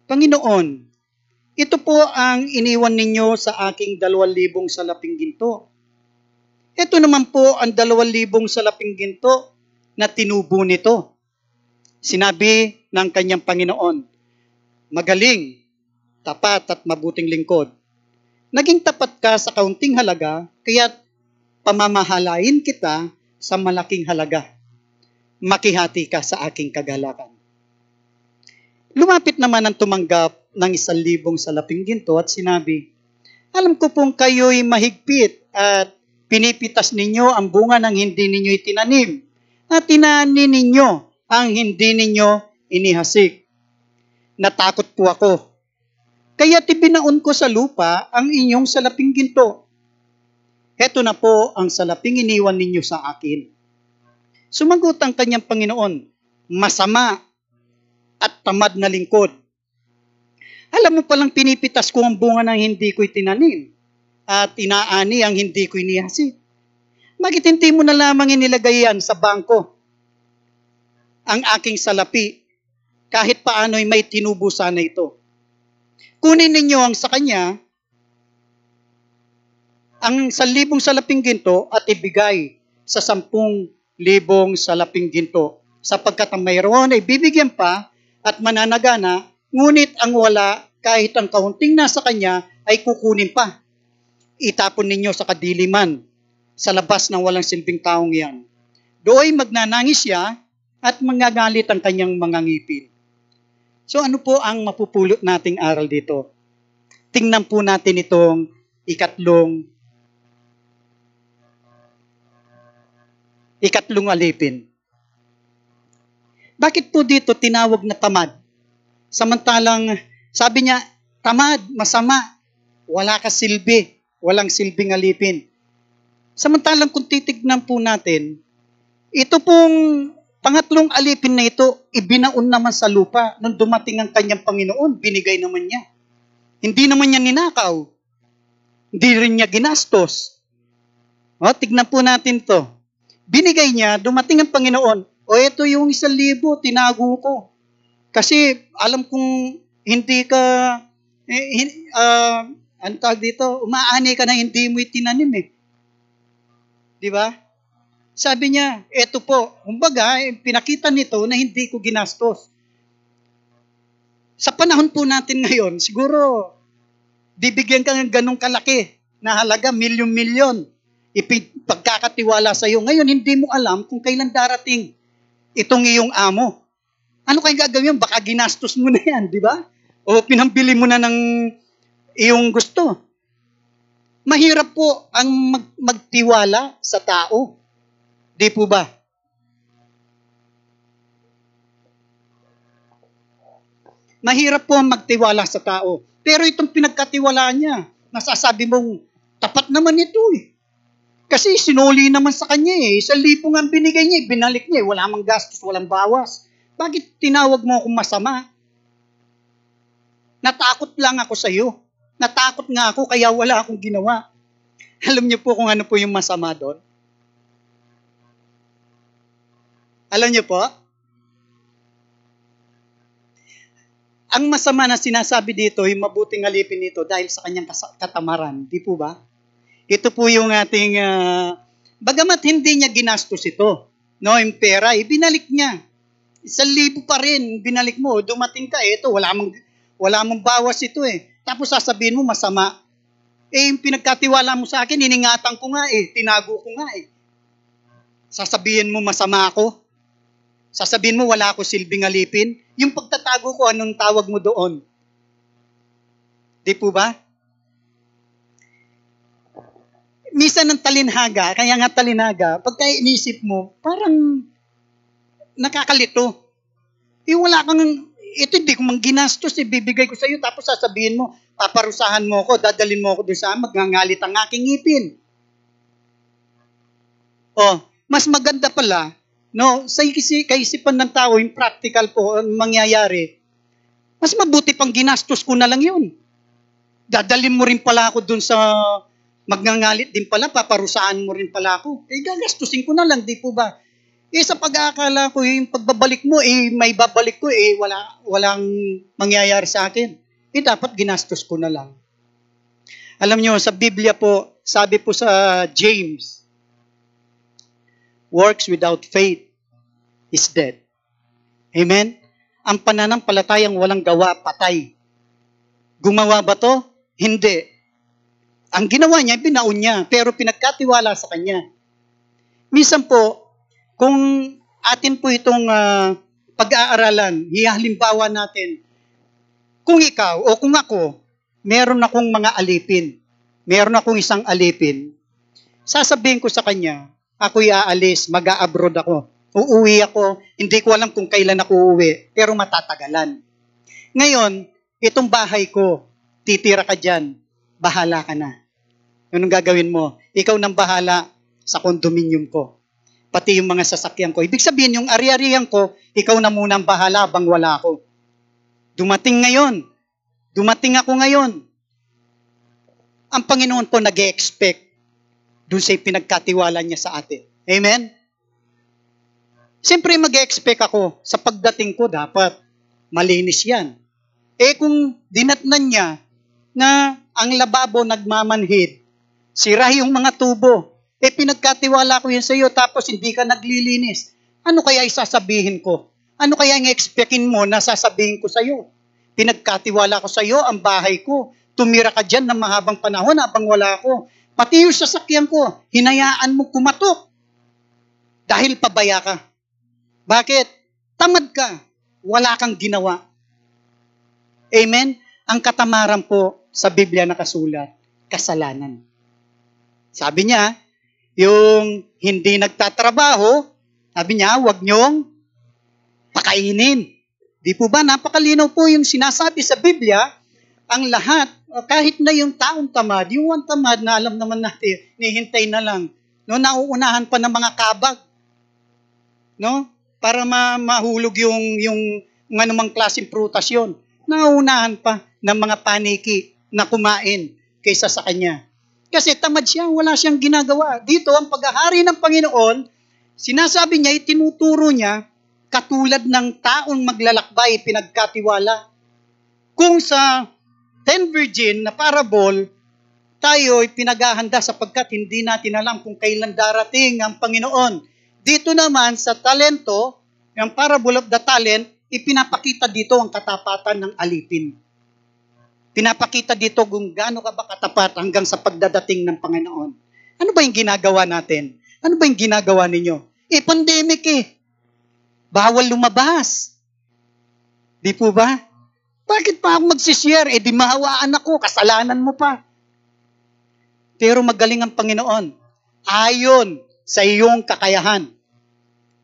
Panginoon, ito po ang iniwan ninyo sa aking dalawang libong salaping ginto. Ito naman po ang dalawang libong salaping ginto na tinubo nito. Sinabi ng kanyang Panginoon, magaling, tapat at mabuting lingkod. Naging tapat ka sa kaunting halaga, kaya pamamahalain kita sa malaking halaga. Makihati ka sa aking kagalakan. Lumapit naman ang tumanggap ng isang libong salaping ginto at sinabi, Alam ko pong kayo'y mahigpit at pinipitas ninyo ang bunga ng hindi ninyo itinanim at tinaani ninyo ang hindi ninyo inihasik. Natakot po ako. Kaya tibinaon ko sa lupa ang inyong salaping ginto. Heto na po ang salaping iniwan ninyo sa akin. Sumagot ang kanyang Panginoon, masama at tamad na lingkod. Alam mo palang pinipitas ko ang bunga ng hindi ko itinanim at inaani ang hindi ko inihasi. Bakit hindi mo na lamang inilagay yan sa bangko? Ang aking salapi, kahit paano'y may tinubo sana ito. Kunin ninyo ang sa kanya, ang salibong salaping ginto at ibigay sa sampung libong salaping ginto. Sapagkat ang mayroon ay bibigyan pa at mananagana, ngunit ang wala kahit ang kaunting nasa kanya ay kukunin pa. Itapon ninyo sa kadiliman sa labas ng walang silbing taong yan. Dooy magnanangis siya at magagalit ang kanyang mga ngipin. So ano po ang mapupulot nating aral dito? Tingnan po natin itong ikatlong ikatlong alipin. Bakit po dito tinawag na tamad? Samantalang, sabi niya, tamad, masama, wala ka silbi, walang silbing alipin. Samantalang kung titignan po natin, ito pong pangatlong alipin na ito, ibinaon naman sa lupa. Nung dumating ang kanyang Panginoon, binigay naman niya. Hindi naman niya ninakaw. Hindi rin niya ginastos. O, tignan po natin to. Binigay niya, dumating ang Panginoon, o ito yung isang libo, tinago ko. Kasi alam kong hindi ka, eh, hin- ah, ano tawag dito, umaani ka na hindi mo itinanim eh. Di ba? Sabi niya, eto po, kumbaga, eh, pinakita nito na hindi ko ginastos. Sa panahon po natin ngayon, siguro, bibigyan ka ng ganong kalaki na halaga, milyon-milyon. Ipagkakatiwala sa iyo. Ngayon, hindi mo alam kung kailan darating itong iyong amo. Ano kayong gagawin? Baka ginastos mo na yan, di ba? O pinambili mo na ng iyong gusto. Mahirap po ang mag- magtiwala sa tao. Di po ba? Mahirap po ang magtiwala sa tao. Pero itong pinagkatiwalaan niya, nasasabi mong, tapat naman ito eh. Kasi sinuli naman sa kanya eh. Isang libo nga binigay niya, eh. binalik niya eh. Wala mang gastos, walang bawas. Bakit tinawag mo akong masama? Natakot lang ako sa iyo. Natakot nga ako kaya wala akong ginawa. Alam niyo po kung ano po yung masama doon? Alam niyo po? Ang masama na sinasabi dito, yung mabuting alipin nito dahil sa kanyang katamaran. Di po ba? Ito po yung ating, ah, bagamat hindi niya ginastos ito, no, yung pera, ibinalik niya. Isang libo pa rin, binalik mo, dumating ka, eh, ito, wala mong, wala mong bawas ito eh. Tapos sasabihin mo, masama. Eh, yung pinagkatiwala mo sa akin, iningatan ko nga eh, tinago ko nga eh. Sasabihin mo, masama ako. Sasabihin mo, wala ako silbing alipin. Yung pagtatago ko, anong tawag mo doon? Di po ba? Misa ng talinhaga, kaya nga talinhaga, pagka inisip mo, parang nakakalito. Eh wala kang, ito hindi ko mang ginastos, eh, bibigay ko sa iyo, tapos sasabihin mo, paparusahan mo ako, dadalin mo ako doon sa magngangalit ang aking ngipin. Oh, mas maganda pala, no, sa isi- kaisipan ng tao, yung practical po ang mangyayari, mas mabuti pang ginastos ko na lang yun. Dadalin mo rin pala ako doon sa magngangalit din pala, paparusahan mo rin pala ako. Eh, gagastusin ko na lang, di po ba? Eh, sa pag-aakala ko, yung pagbabalik mo, eh, may babalik ko, eh, wala, walang mangyayari sa akin. Eh, dapat ginastos ko na lang. Alam nyo, sa Biblia po, sabi po sa James, works without faith is dead. Amen? Ang pananampalatayang walang gawa, patay. Gumawa ba to? Hindi. Ang ginawa niya, binaon niya, pero pinagkatiwala sa kanya. Minsan po, kung atin po itong ah, pag-aaralan, hihalimbawa natin, kung ikaw o kung ako, meron akong mga alipin, meron akong isang alipin, sasabihin ko sa kanya, ako'y aalis, mag-a-abroad ako. Uuwi ako, hindi ko alam kung kailan ako uuwi, pero matatagalan. Ngayon, itong bahay ko, titira ka dyan, bahala ka na. Anong gagawin mo? Ikaw nang bahala sa kondominium ko. Pati yung mga sasakyan ko. Ibig sabihin, yung ari-arihan ko, ikaw na muna ang bahala bang wala ako. Dumating ngayon. Dumating ako ngayon. Ang Panginoon po nag expect doon sa pinagkatiwala niya sa atin. Amen? Siyempre mag-expect ako sa pagdating ko dapat malinis yan. Eh kung dinatnan niya na ang lababo nagmamanhid, sira yung mga tubo, eh pinagkatiwala ko yan sa iyo tapos hindi ka naglilinis, ano kaya isasabihin ko? Ano kaya ang expectin mo na sasabihin ko sa iyo? Pinagkatiwala ko sa iyo ang bahay ko, tumira ka dyan ng mahabang panahon habang wala ako. Pati yung sasakyan ko, hinayaan mo kumatok. Dahil pabaya ka. Bakit? Tamad ka. Wala kang ginawa. Amen? Ang katamaran po sa Biblia nakasulat, kasalanan. Sabi niya, yung hindi nagtatrabaho, sabi niya, wag niyong pakainin. Di po ba? Napakalinaw po yung sinasabi sa Biblia, ang lahat, kahit na yung taong tamad, yung one tamad na alam naman natin, nihintay na lang, no, nauunahan pa ng mga kabag, no, para ma mahulog yung, yung anumang klaseng prutas yun. Nauunahan pa ng mga paniki na kumain kaysa sa kanya. Kasi tamad siya, wala siyang ginagawa. Dito, ang paghahari ng Panginoon, sinasabi niya, itinuturo niya, katulad ng taong maglalakbay, pinagkatiwala. Kung sa ten virgin na parable, tayo ay pinaghahanda sapagkat hindi natin alam kung kailan darating ang Panginoon. Dito naman sa talento, yung parable of the talent, ipinapakita dito ang katapatan ng alipin. Pinapakita dito kung gaano ka ba katapat hanggang sa pagdadating ng Panginoon. Ano ba yung ginagawa natin? Ano ba yung ginagawa ninyo? Eh, pandemic eh. Bawal lumabas. Di po ba? Bakit pa ako magsishare? Eh di mahawaan ako, kasalanan mo pa. Pero magaling ang Panginoon. Ayon sa iyong kakayahan.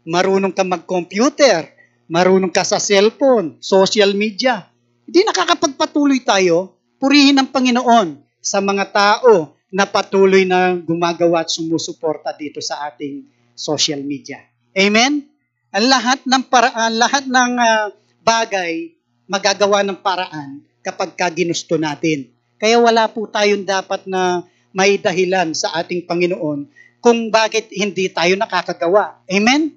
Marunong ka mag-computer, marunong ka sa cellphone, social media. Hindi nakakapagpatuloy tayo, purihin ang Panginoon sa mga tao na patuloy na gumagawa at sumusuporta dito sa ating social media. Amen? Ang lahat ng paraan, lahat ng uh, bagay magagawa ng paraan kapag ka natin. Kaya wala po tayong dapat na may dahilan sa ating Panginoon kung bakit hindi tayo nakakagawa. Amen?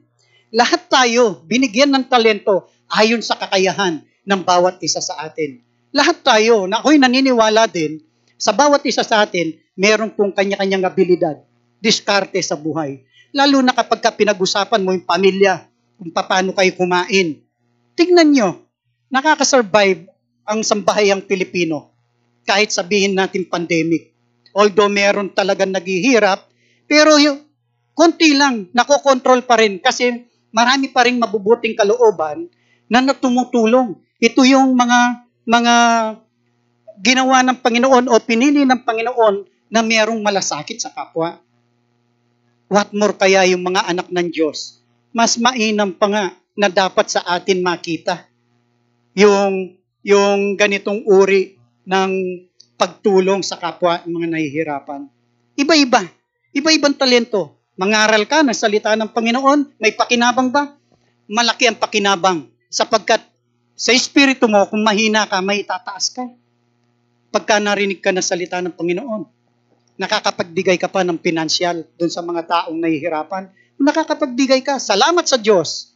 Lahat tayo binigyan ng talento ayon sa kakayahan ng bawat isa sa atin. Lahat tayo, na ako'y naniniwala din, sa bawat isa sa atin, meron pong kanya-kanyang abilidad, diskarte sa buhay. Lalo na kapag ka pinag-usapan mo yung pamilya, kung paano kayo kumain. Tingnan nyo, nakakasurvive ang sambahayang Pilipino kahit sabihin natin pandemic. Although meron talagang naghihirap, pero yung konti lang, nakokontrol pa rin kasi marami pa rin mabubuting kalooban na natumutulong. Ito yung mga mga ginawa ng Panginoon o pinili ng Panginoon na merong malasakit sa kapwa. What more kaya yung mga anak ng Diyos mas mainam pa nga na dapat sa atin makita yung yung ganitong uri ng pagtulong sa kapwa ng mga nahihirapan. Iba-iba. Iba-ibang talento. Mangaral ka ng salita ng Panginoon, may pakinabang ba? Malaki ang pakinabang sapagkat sa espiritu mo, kung mahina ka, may tataas ka. Pagka narinig ka ng salita ng Panginoon, nakakapagbigay ka pa ng pinansyal doon sa mga taong nahihirapan nakakapagbigay ka. Salamat sa Diyos.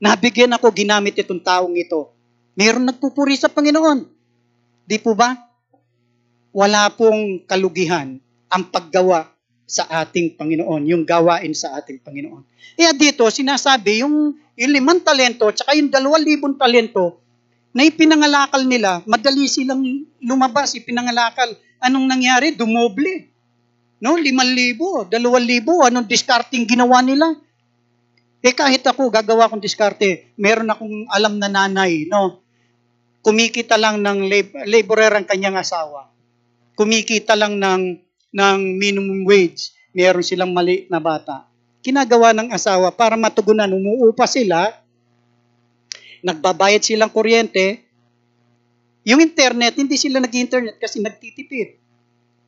Nabigyan ako, ginamit itong taong ito. Meron nagpupuri sa Panginoon. Di po ba? Wala pong kalugihan ang paggawa sa ating Panginoon, yung gawain sa ating Panginoon. Kaya dito, sinasabi, yung, yung limang talento, tsaka yung dalawang libong talento, na ipinangalakal nila, madali silang lumabas, ipinangalakal. Anong nangyari? Dumoble. No, 5,000, 2,000, anong discarding ginawa nila? Eh kahit ako, gagawa kong diskarte, meron akong alam na nanay, no? Kumikita lang ng lab- laborer ang kanyang asawa. Kumikita lang ng, ng minimum wage. Meron silang mali na bata. Kinagawa ng asawa para matugunan, umuupa sila, nagbabayad silang kuryente, yung internet, hindi sila nag-internet kasi nagtitipid.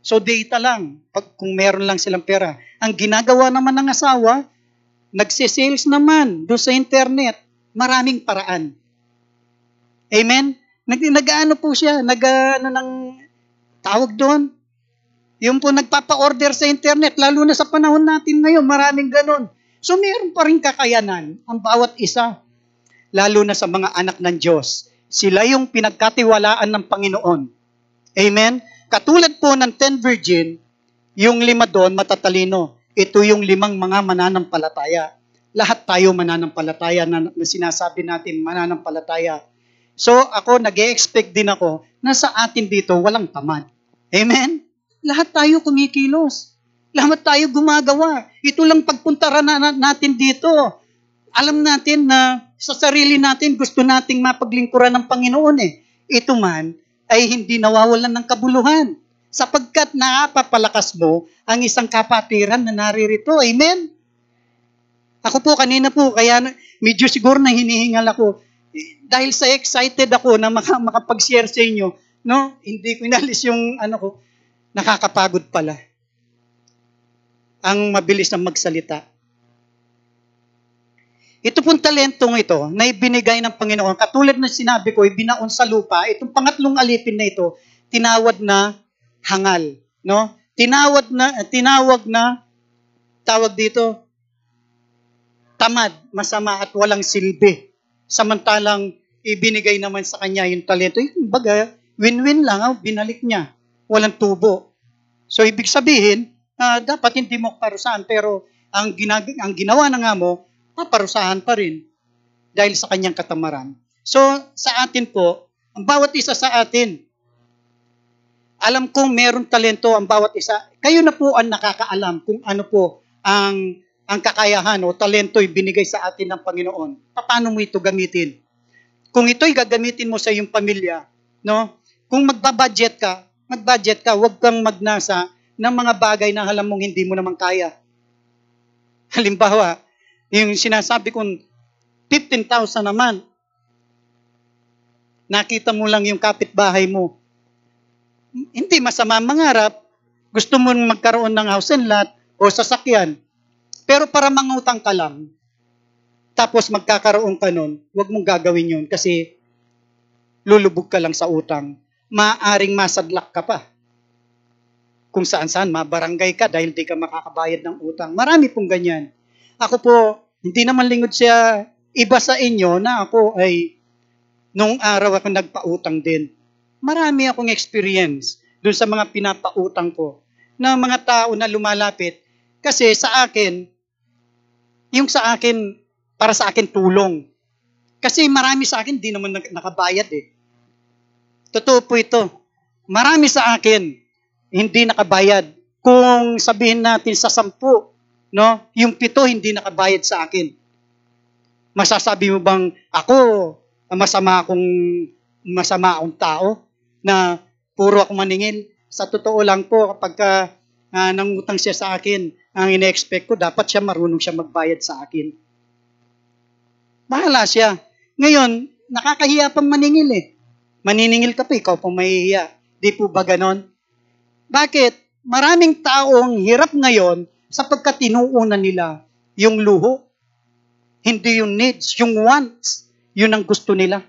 So data lang, pag, kung meron lang silang pera. Ang ginagawa naman ng asawa, nagsisales naman doon sa internet. Maraming paraan. Amen? Nag, nag-ano po siya, nag-ano ng tawag doon. Yung po nagpapa-order sa internet, lalo na sa panahon natin ngayon, maraming ganon. So meron pa rin kakayanan ang bawat isa, lalo na sa mga anak ng Diyos. Sila yung pinagkatiwalaan ng Panginoon. Amen? Katulad po ng ten virgin, yung lima doon matatalino. Ito yung limang mga mananampalataya. Lahat tayo mananampalataya na, na sinasabi natin mananampalataya. So ako nag expect din ako na sa atin dito walang tamad. Amen? Lahat tayo kumikilos. Lahat tayo gumagawa. Ito lang pagpunta na natin dito. Alam natin na sa sarili natin gusto nating mapaglingkuran ng Panginoon eh. Ito man, ay hindi nawawalan ng kabuluhan sapagkat napapalakas mo ang isang kapatiran na naririto. Amen? Ako po kanina po, kaya medyo siguro na hinihingal ako. Dahil sa excited ako na maka, makapag-share sa inyo, no? Hindi ko inalis yung ano ko, nakakapagod pala. Ang mabilis na magsalita. Ito pong talentong ito na ibinigay ng Panginoon, katulad ng sinabi ko, ibinaon sa lupa, itong pangatlong alipin na ito, tinawad na hangal, no? Tinawad na tinawag na tawag dito tamad, masama at walang silbi. Samantalang ibinigay naman sa kanya yung talento. Yung baga, win-win lang, oh, binalik niya. Walang tubo. So, ibig sabihin, ah, dapat hindi mo parusahan, pero ang, ginag- ang ginawa na nga mo, paparusahan pa rin dahil sa kanyang katamaran. So, sa atin po, ang bawat isa sa atin, alam kong meron talento ang bawat isa. Kayo na po ang nakakaalam kung ano po ang ang kakayahan o talento ay binigay sa atin ng Panginoon. Paano mo ito gamitin? Kung ito'y gagamitin mo sa iyong pamilya, no? Kung magbabudget ka, magbudget ka, huwag kang magnasa ng mga bagay na alam mong hindi mo naman kaya. Halimbawa, yung sinasabi kong 15,000 naman, nakita mo lang yung kapitbahay mo, hindi masama mangarap. Gusto mo magkaroon ng house and lot o sasakyan. Pero para mangutang ka lang, tapos magkakaroon ka nun, huwag mong gagawin yun kasi lulubog ka lang sa utang. Maaring masadlak ka pa. Kung saan-saan, mabarangay ka dahil di ka makakabayad ng utang. Marami pong ganyan. Ako po, hindi naman lingod siya iba sa inyo na ako ay nung araw ako nagpautang din marami akong experience doon sa mga pinapautang ko na mga tao na lumalapit kasi sa akin, yung sa akin, para sa akin tulong. Kasi marami sa akin, di naman nak- nakabayad eh. Totoo po ito. Marami sa akin, hindi nakabayad. Kung sabihin natin sa sampu, no, yung pito hindi nakabayad sa akin. Masasabi mo bang ako, masama akong masama akong tao? na puro ako maningil. Sa totoo lang po, kapag ka, ah, nangutang siya sa akin, ang ine-expect ko, dapat siya marunong siya magbayad sa akin. Bahala siya. Ngayon, nakakahiya pang maningil eh. Maniningil ka pa, ikaw pang mahihiya. Di po ba ganon? Bakit? Maraming taong hirap ngayon sapagkat tinuunan nila yung luho. Hindi yung needs, yung wants. Yun ang gusto nila.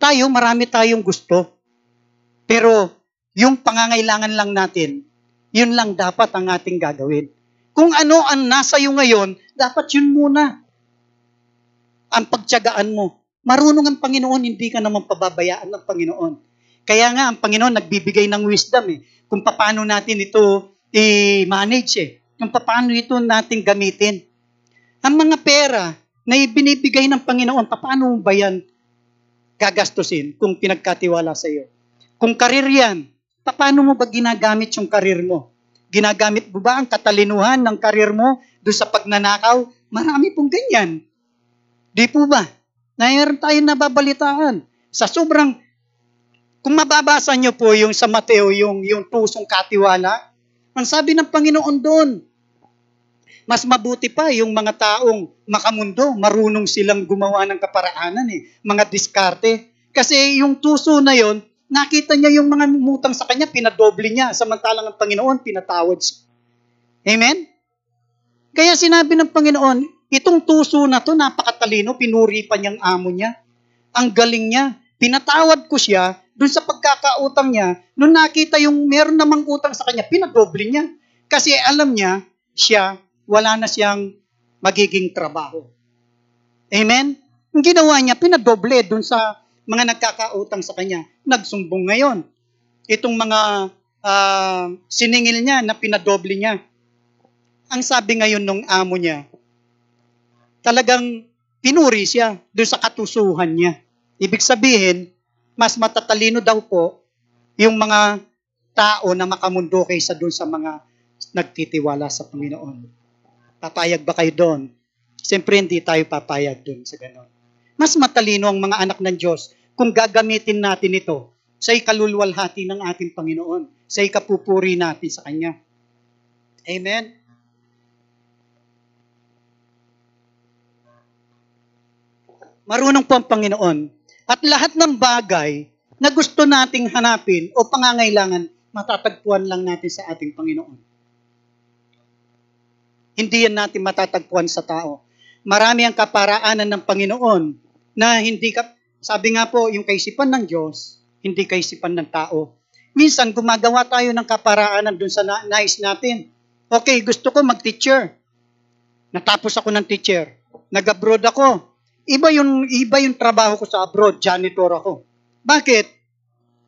Tayo, marami tayong gusto. Pero yung pangangailangan lang natin, yun lang dapat ang ating gagawin. Kung ano ang nasa iyo ngayon, dapat yun muna. Ang pagtyagaan mo. Marunong ang Panginoon, hindi ka naman pababayaan ng Panginoon. Kaya nga, ang Panginoon nagbibigay ng wisdom eh. Kung paano natin ito i-manage eh. Kung paano ito natin gamitin. Ang mga pera na ibinibigay ng Panginoon, paano mo ba yan gagastusin kung pinagkatiwala sa iyo? Kung karir yan, paano mo ba ginagamit yung karir mo? Ginagamit mo ba ang katalinuhan ng karir mo doon sa pagnanakaw? Marami pong ganyan. Di po ba? Mayroon tayong nababalitaan. Sa sobrang, kung mababasa nyo po yung sa Mateo, yung, yung tusong katiwala, ang sabi ng Panginoon doon, mas mabuti pa yung mga taong makamundo, marunong silang gumawa ng kaparaanan eh, mga diskarte. Kasi yung tuso na yon, nakita niya yung mga mutang sa kanya, pinadoble niya, samantalang ang Panginoon, pinatawad siya. Amen? Kaya sinabi ng Panginoon, itong tuso na to, napakatalino, pinuri pa niyang amo niya. Ang galing niya. Pinatawad ko siya dun sa pagkakautang niya. Nung nakita yung meron namang utang sa kanya, pinadoble niya. Kasi alam niya, siya, wala na siyang magiging trabaho. Amen? Ang ginawa niya, pinadoble dun sa mga nagkakautang sa kanya. Nagsumbong ngayon. Itong mga uh, siningil niya na pinadoble niya. Ang sabi ngayon nung amo niya, talagang pinuri siya doon sa katusuhan niya. Ibig sabihin, mas matatalino daw po yung mga tao na makamundo kaysa doon sa mga nagtitiwala sa Panginoon. Papayag ba kayo doon? Siyempre hindi tayo papayag doon sa ganon. Mas matalino ang mga anak ng Diyos kung gagamitin natin ito sa ikalulwalhati ng ating Panginoon, sa ikapupuri natin sa Kanya. Amen? Marunong po ang Panginoon. At lahat ng bagay na gusto nating hanapin o pangangailangan, matatagpuan lang natin sa ating Panginoon. Hindi yan natin matatagpuan sa tao. Marami ang kaparaanan ng Panginoon na hindi ka, sabi nga po, yung kaisipan ng Diyos, hindi kaisipan ng tao. Minsan, gumagawa tayo ng kaparaanan dun sa na- nais natin. Okay, gusto ko mag-teacher. Natapos ako ng teacher. Nag-abroad ako. Iba yung, iba yung trabaho ko sa abroad. Janitor ako. Bakit?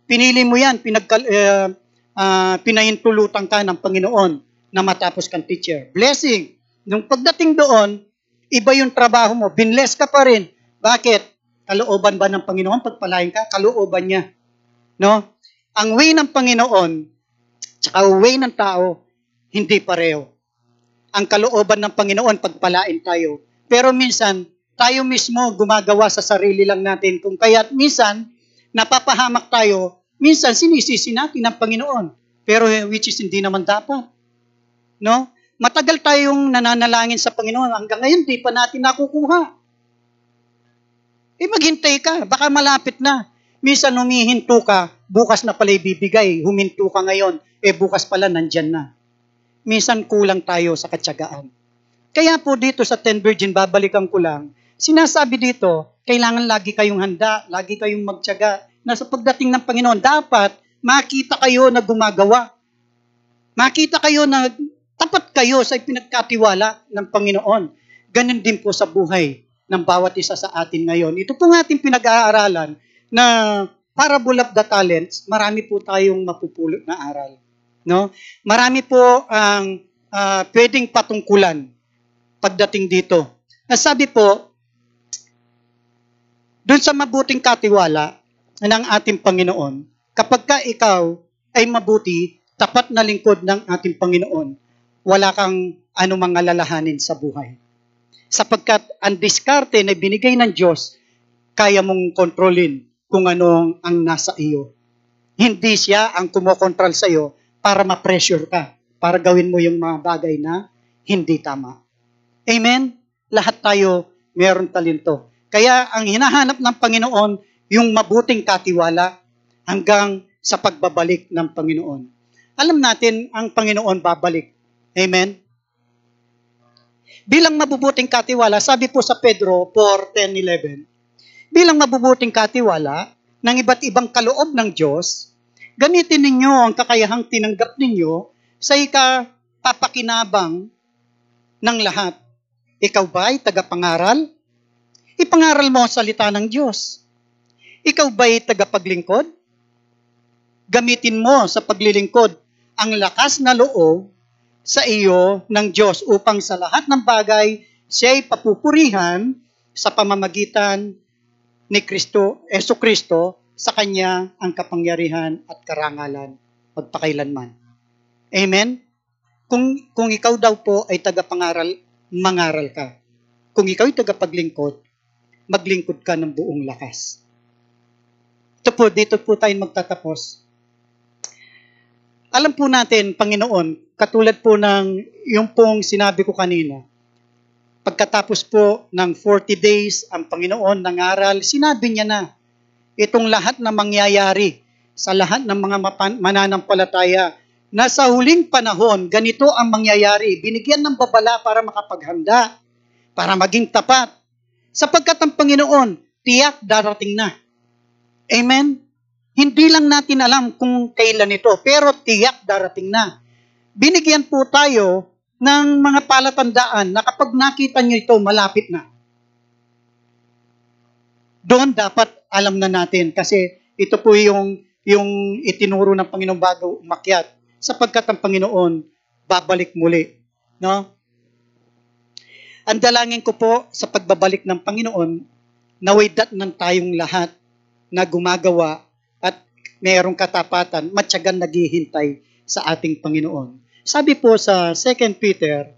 Pinili mo yan. Pinagkal, uh, uh, pinahintulutan ka ng Panginoon na matapos kang teacher. Blessing. Nung pagdating doon, iba yung trabaho mo. Binless ka pa rin. Bakit? Kalooban ba ng Panginoon? Pagpalain ka, kalooban niya. No? Ang way ng Panginoon, tsaka way ng tao, hindi pareho. Ang kalooban ng Panginoon, pagpalain tayo. Pero minsan, tayo mismo gumagawa sa sarili lang natin. Kung kaya't minsan, napapahamak tayo, minsan sinisisi natin ang Panginoon. Pero which is hindi naman dapat. No? Matagal tayong nananalangin sa Panginoon. Hanggang ngayon, di pa natin nakukuha. Eh, maghintay ka. Baka malapit na. Minsan humihinto ka, bukas na pala ibibigay. Huminto ka ngayon, eh bukas pala nandyan na. Minsan kulang tayo sa katsagaan. Kaya po dito sa Ten Virgin, babalikan ko lang, sinasabi dito, kailangan lagi kayong handa, lagi kayong magtyaga, na sa pagdating ng Panginoon, dapat makita kayo na gumagawa. Makita kayo na tapat kayo sa pinagkatiwala ng Panginoon. Ganon din po sa buhay ng bawat isa sa atin ngayon. Ito po nga ating pinag-aaralan na Parable of the Talents, marami po tayong mapupulot na aral. No? Marami po ang uh, pwedeng patungkulan pagdating dito. Nasabi po, doon sa mabuting katiwala ng ating Panginoon, kapag ka ikaw ay mabuti, tapat na lingkod ng ating Panginoon, wala kang anumang alalahanin sa buhay. Sapagkat ang diskarte na binigay ng Diyos, kaya mong kontrolin kung anong ang nasa iyo. Hindi siya ang kumokontrol sa iyo para ma-pressure ka, para gawin mo yung mga bagay na hindi tama. Amen? Lahat tayo meron talento. Kaya ang hinahanap ng Panginoon, yung mabuting katiwala hanggang sa pagbabalik ng Panginoon. Alam natin, ang Panginoon babalik. Amen? Bilang mabubuting katiwala, sabi po sa Pedro 4, 10, 11, bilang mabubuting katiwala ng iba't ibang kaloob ng Diyos, gamitin ninyo ang kakayahang tinanggap ninyo sa ikapapakinabang ng lahat. Ikaw ba ay tagapangaral? Ipangaral mo ang salita ng Diyos. Ikaw ba ay tagapaglingkod? Gamitin mo sa paglilingkod ang lakas na loob sa iyo ng Diyos upang sa lahat ng bagay siya ay papupurihan sa pamamagitan ni Kristo, Eso Kristo, sa Kanya ang kapangyarihan at karangalan magpakailanman. Amen? Kung, kung ikaw daw po ay tagapangaral, mangaral ka. Kung ikaw ay tagapaglingkod, maglingkod ka ng buong lakas. Ito po, dito po tayo magtatapos. Alam po natin, Panginoon, katulad po ng yung pong sinabi ko kanina, Pagkatapos po ng 40 days, ang Panginoon nangaral, sinabi niya na, itong lahat na mangyayari sa lahat ng mga mananampalataya na sa huling panahon, ganito ang mangyayari. Binigyan ng babala para makapaghanda, para maging tapat. Sapagkat ang Panginoon, tiyak darating na. Amen? Hindi lang natin alam kung kailan ito, pero tiyak darating na. Binigyan po tayo ng mga palatandaan na kapag nakita nyo ito, malapit na. Doon dapat alam na natin kasi ito po yung, yung itinuro ng Panginoon bago umakyat sapagkat ang Panginoon babalik muli. No? Ang dalangin ko po sa pagbabalik ng Panginoon, naway ng tayong lahat na gumagawa at mayroong katapatan, matyagan naghihintay sa ating Panginoon. Sabi po sa 2 Peter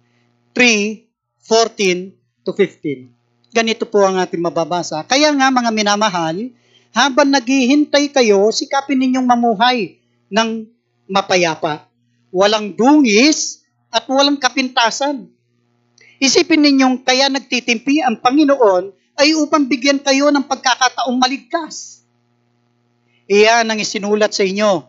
3:14 to 15. Ganito po ang ating mababasa. Kaya nga mga minamahal, habang naghihintay kayo, sikapin ninyong mamuhay ng mapayapa. Walang dungis at walang kapintasan. Isipin ninyong kaya nagtitimpi ang Panginoon ay upang bigyan kayo ng pagkakataong maligtas. Iyan ang isinulat sa inyo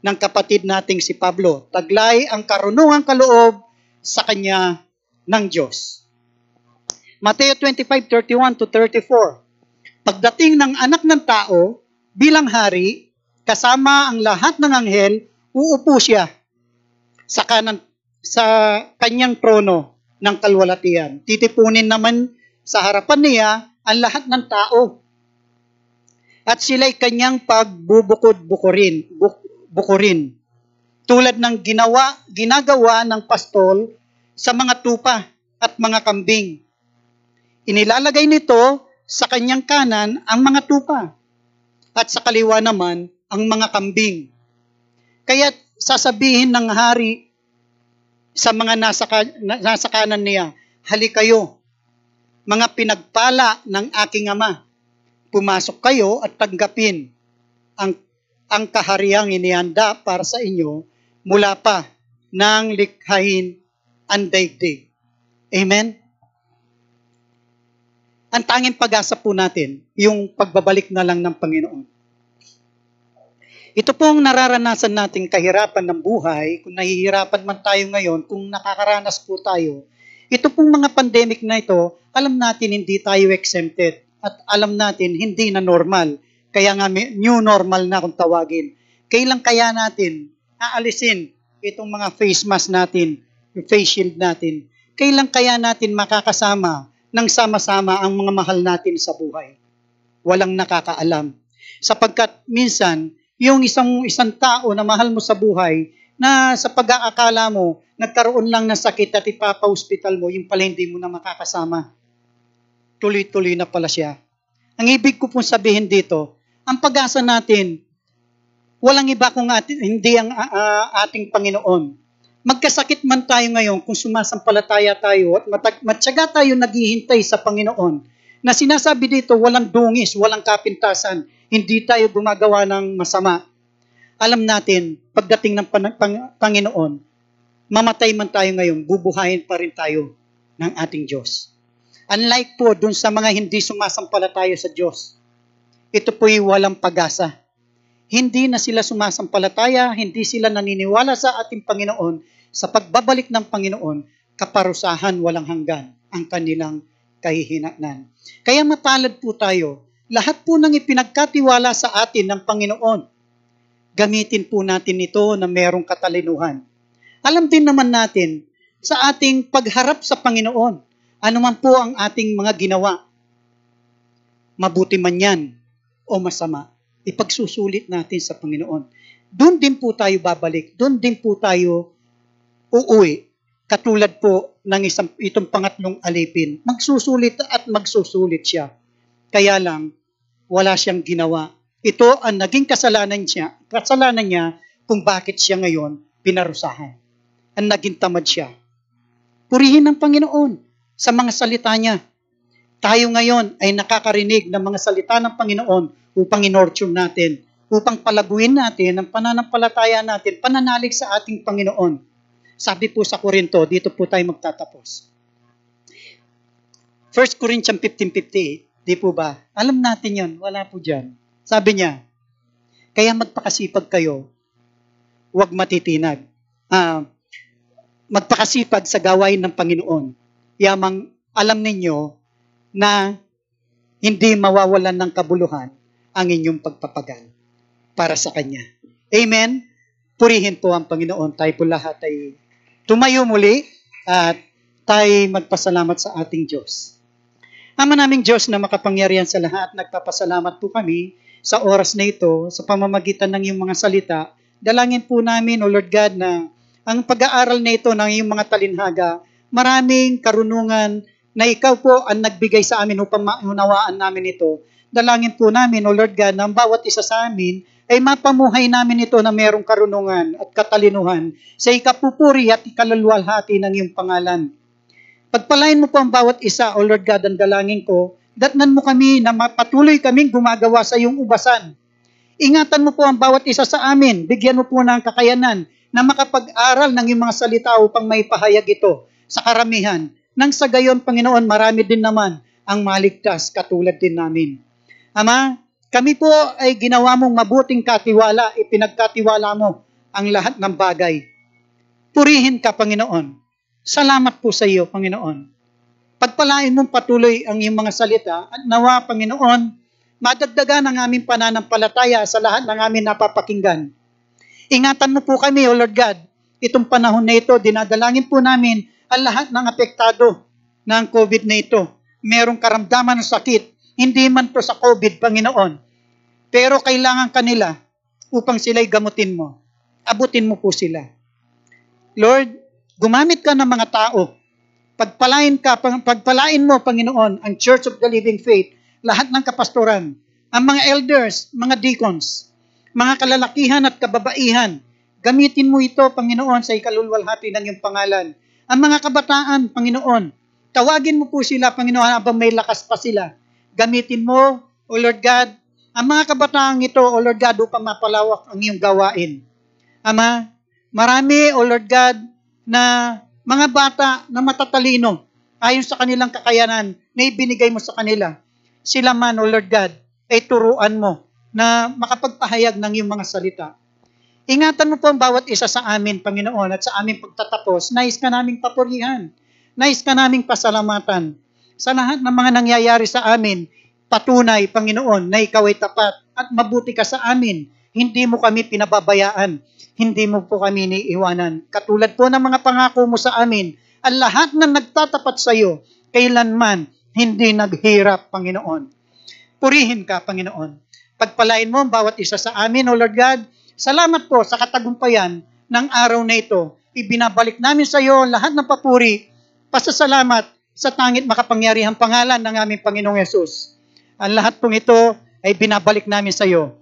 ng kapatid nating si Pablo. Taglay ang karunungang kaloob sa kanya ng Diyos. Mateo 25:31 to 34. Pagdating ng anak ng tao bilang hari, kasama ang lahat ng anghel, uupo siya sa kanan sa kanyang trono ng kalwalatian. Titipunin naman sa harapan niya ang lahat ng tao. At sila'y kanyang pagbubukod-bukurin, buk- bukurin. Tulad ng ginawa, ginagawa ng pastol sa mga tupa at mga kambing. Inilalagay nito sa kanyang kanan ang mga tupa at sa kaliwa naman ang mga kambing. Kaya sasabihin ng hari sa mga nasa, nasa kanan niya, hali kayo, mga pinagpala ng aking ama. Pumasok kayo at tanggapin ang, ang kahariang inihanda para sa inyo mula pa ng likhain ang daigdig. Amen? Ang tanging pag-asa po natin, yung pagbabalik na lang ng Panginoon. Ito pong nararanasan nating kahirapan ng buhay, kung nahihirapan man tayo ngayon, kung nakakaranas po tayo, ito pong mga pandemic na ito, alam natin hindi tayo exempted at alam natin hindi na normal. Kaya nga new normal na kung tawagin. Kailan kaya natin aalisin itong mga face mask natin, yung face shield natin? Kailan kaya natin makakasama ng sama-sama ang mga mahal natin sa buhay? Walang nakakaalam. Sapagkat minsan, yung isang isang tao na mahal mo sa buhay, na sa pag-aakala mo, nagkaroon lang ng sakit at ipapa-hospital mo, yung pala hindi mo na makakasama. Tuloy-tuloy na pala siya. Ang ibig ko pong sabihin dito, ang pag-asa natin, walang iba kung atin, hindi ang uh, ating Panginoon. Magkasakit man tayo ngayon kung sumasampalataya tayo at matag- matyaga tayo naghihintay sa Panginoon na sinasabi dito walang dungis, walang kapintasan, hindi tayo gumagawa ng masama. Alam natin, pagdating ng pan- pang- Panginoon, mamatay man tayo ngayon, bubuhayin pa rin tayo ng ating Diyos. Unlike po dun sa mga hindi sumasampalataya sa Diyos, ito po'y walang pag-asa. Hindi na sila sumasampalataya, hindi sila naniniwala sa ating Panginoon. Sa pagbabalik ng Panginoon, kaparusahan walang hanggan ang kanilang kahihinatnan. Kaya mapalad po tayo, lahat po ng ipinagkatiwala sa atin ng Panginoon, gamitin po natin ito na merong katalinuhan. Alam din naman natin sa ating pagharap sa Panginoon, ano man po ang ating mga ginawa, mabuti man yan o masama, ipagsusulit natin sa Panginoon. Doon din po tayo babalik, doon din po tayo uuwi, katulad po ng isang, itong pangatlong alipin. Magsusulit at magsusulit siya. Kaya lang, wala siyang ginawa. Ito ang naging kasalanan niya, kasalanan niya kung bakit siya ngayon pinarusahan. Ang naging tamad siya. Purihin ng Panginoon sa mga salita niya. Tayo ngayon ay nakakarinig ng mga salita ng Panginoon upang inorture natin, upang palaguin natin ang pananampalataya natin, pananalig sa ating Panginoon. Sabi po sa Korinto, dito po tayo magtatapos. 1 Corinthians 15.58, di po ba? Alam natin yon wala po dyan. Sabi niya, kaya magpakasipag kayo, huwag matitinag. Ah, magpakasipag sa gawain ng Panginoon. Yamang alam ninyo na hindi mawawalan ng kabuluhan ang inyong pagpapagal para sa Kanya. Amen? Purihin po ang Panginoon. Tayo po lahat ay tumayo muli at tayo magpasalamat sa ating Diyos. Ama naming Diyos na makapangyarihan sa lahat, nagpapasalamat po kami sa oras na ito, sa pamamagitan ng iyong mga salita. Dalangin po namin, O Lord God, na ang pag-aaral na ito ng iyong mga talinhaga, maraming karunungan na ikaw po ang nagbigay sa amin upang maunawaan namin ito. Dalangin po namin, O Lord God, na ang bawat isa sa amin ay mapamuhay namin ito na merong karunungan at katalinuhan sa ikapupuri at ikalalwalhati ng iyong pangalan. Pagpalain mo po ang bawat isa, O Lord God, ang dalangin ko, datnan mo kami na mapatuloy kaming gumagawa sa iyong ubasan. Ingatan mo po ang bawat isa sa amin, bigyan mo po ng kakayanan na makapag-aral ng iyong mga salita upang may pahayag ito sa karamihan. Nang sa gayon, Panginoon, marami din naman ang maligtas katulad din namin. Ama, kami po ay ginawa mong mabuting katiwala, ipinagkatiwala mo ang lahat ng bagay. Purihin ka, Panginoon. Salamat po sa iyo, Panginoon. Pagpalain mong patuloy ang iyong mga salita at nawa, Panginoon, madagdagan ang aming pananampalataya sa lahat ng aming napapakinggan. Ingatan mo po kami, O Lord God, itong panahon na ito, dinadalangin po namin ang lahat ng apektado ng COVID na ito. Merong karamdaman ng sakit, hindi man to sa COVID, Panginoon. Pero kailangan kanila upang sila'y gamutin mo. Abutin mo po sila. Lord, gumamit ka ng mga tao. Pagpalain ka, pag- pagpalain mo, Panginoon, ang Church of the Living Faith, lahat ng kapastoran, ang mga elders, mga deacons, mga kalalakihan at kababaihan, gamitin mo ito, Panginoon, sa ikalulwalhati ng iyong pangalan. Ang mga kabataan, Panginoon, tawagin mo po sila, Panginoon, habang may lakas pa sila. Gamitin mo, O Lord God, ang mga kabataang ito, O Lord God, upang mapalawak ang iyong gawain. Ama, marami, O Lord God, na mga bata na matatalino ayon sa kanilang kakayanan na ibinigay mo sa kanila. Sila man, O Lord God, ay turuan mo na makapagpahayag ng iyong mga salita. Ingatan mo po ang bawat isa sa amin, Panginoon, at sa aming pagtatapos, nais ka naming papurihan. Nais ka naming pasalamatan. Sa lahat ng mga nangyayari sa amin, patunay, Panginoon, na ikaw ay tapat at mabuti ka sa amin. Hindi mo kami pinababayaan. Hindi mo po kami iniiwanan. Katulad po ng mga pangako mo sa amin, ang lahat na nagtatapat sa iyo, kailanman hindi naghirap, Panginoon. Purihin ka, Panginoon. Pagpalain mo ang bawat isa sa amin, O Lord God. Salamat po sa katagumpayan ng araw na ito. Ibinabalik namin sa iyo lahat ng papuri, pasasalamat sa tangit makapangyarihang pangalan ng aming Panginoong Yesus. Ang lahat pong ito ay binabalik namin sa iyo.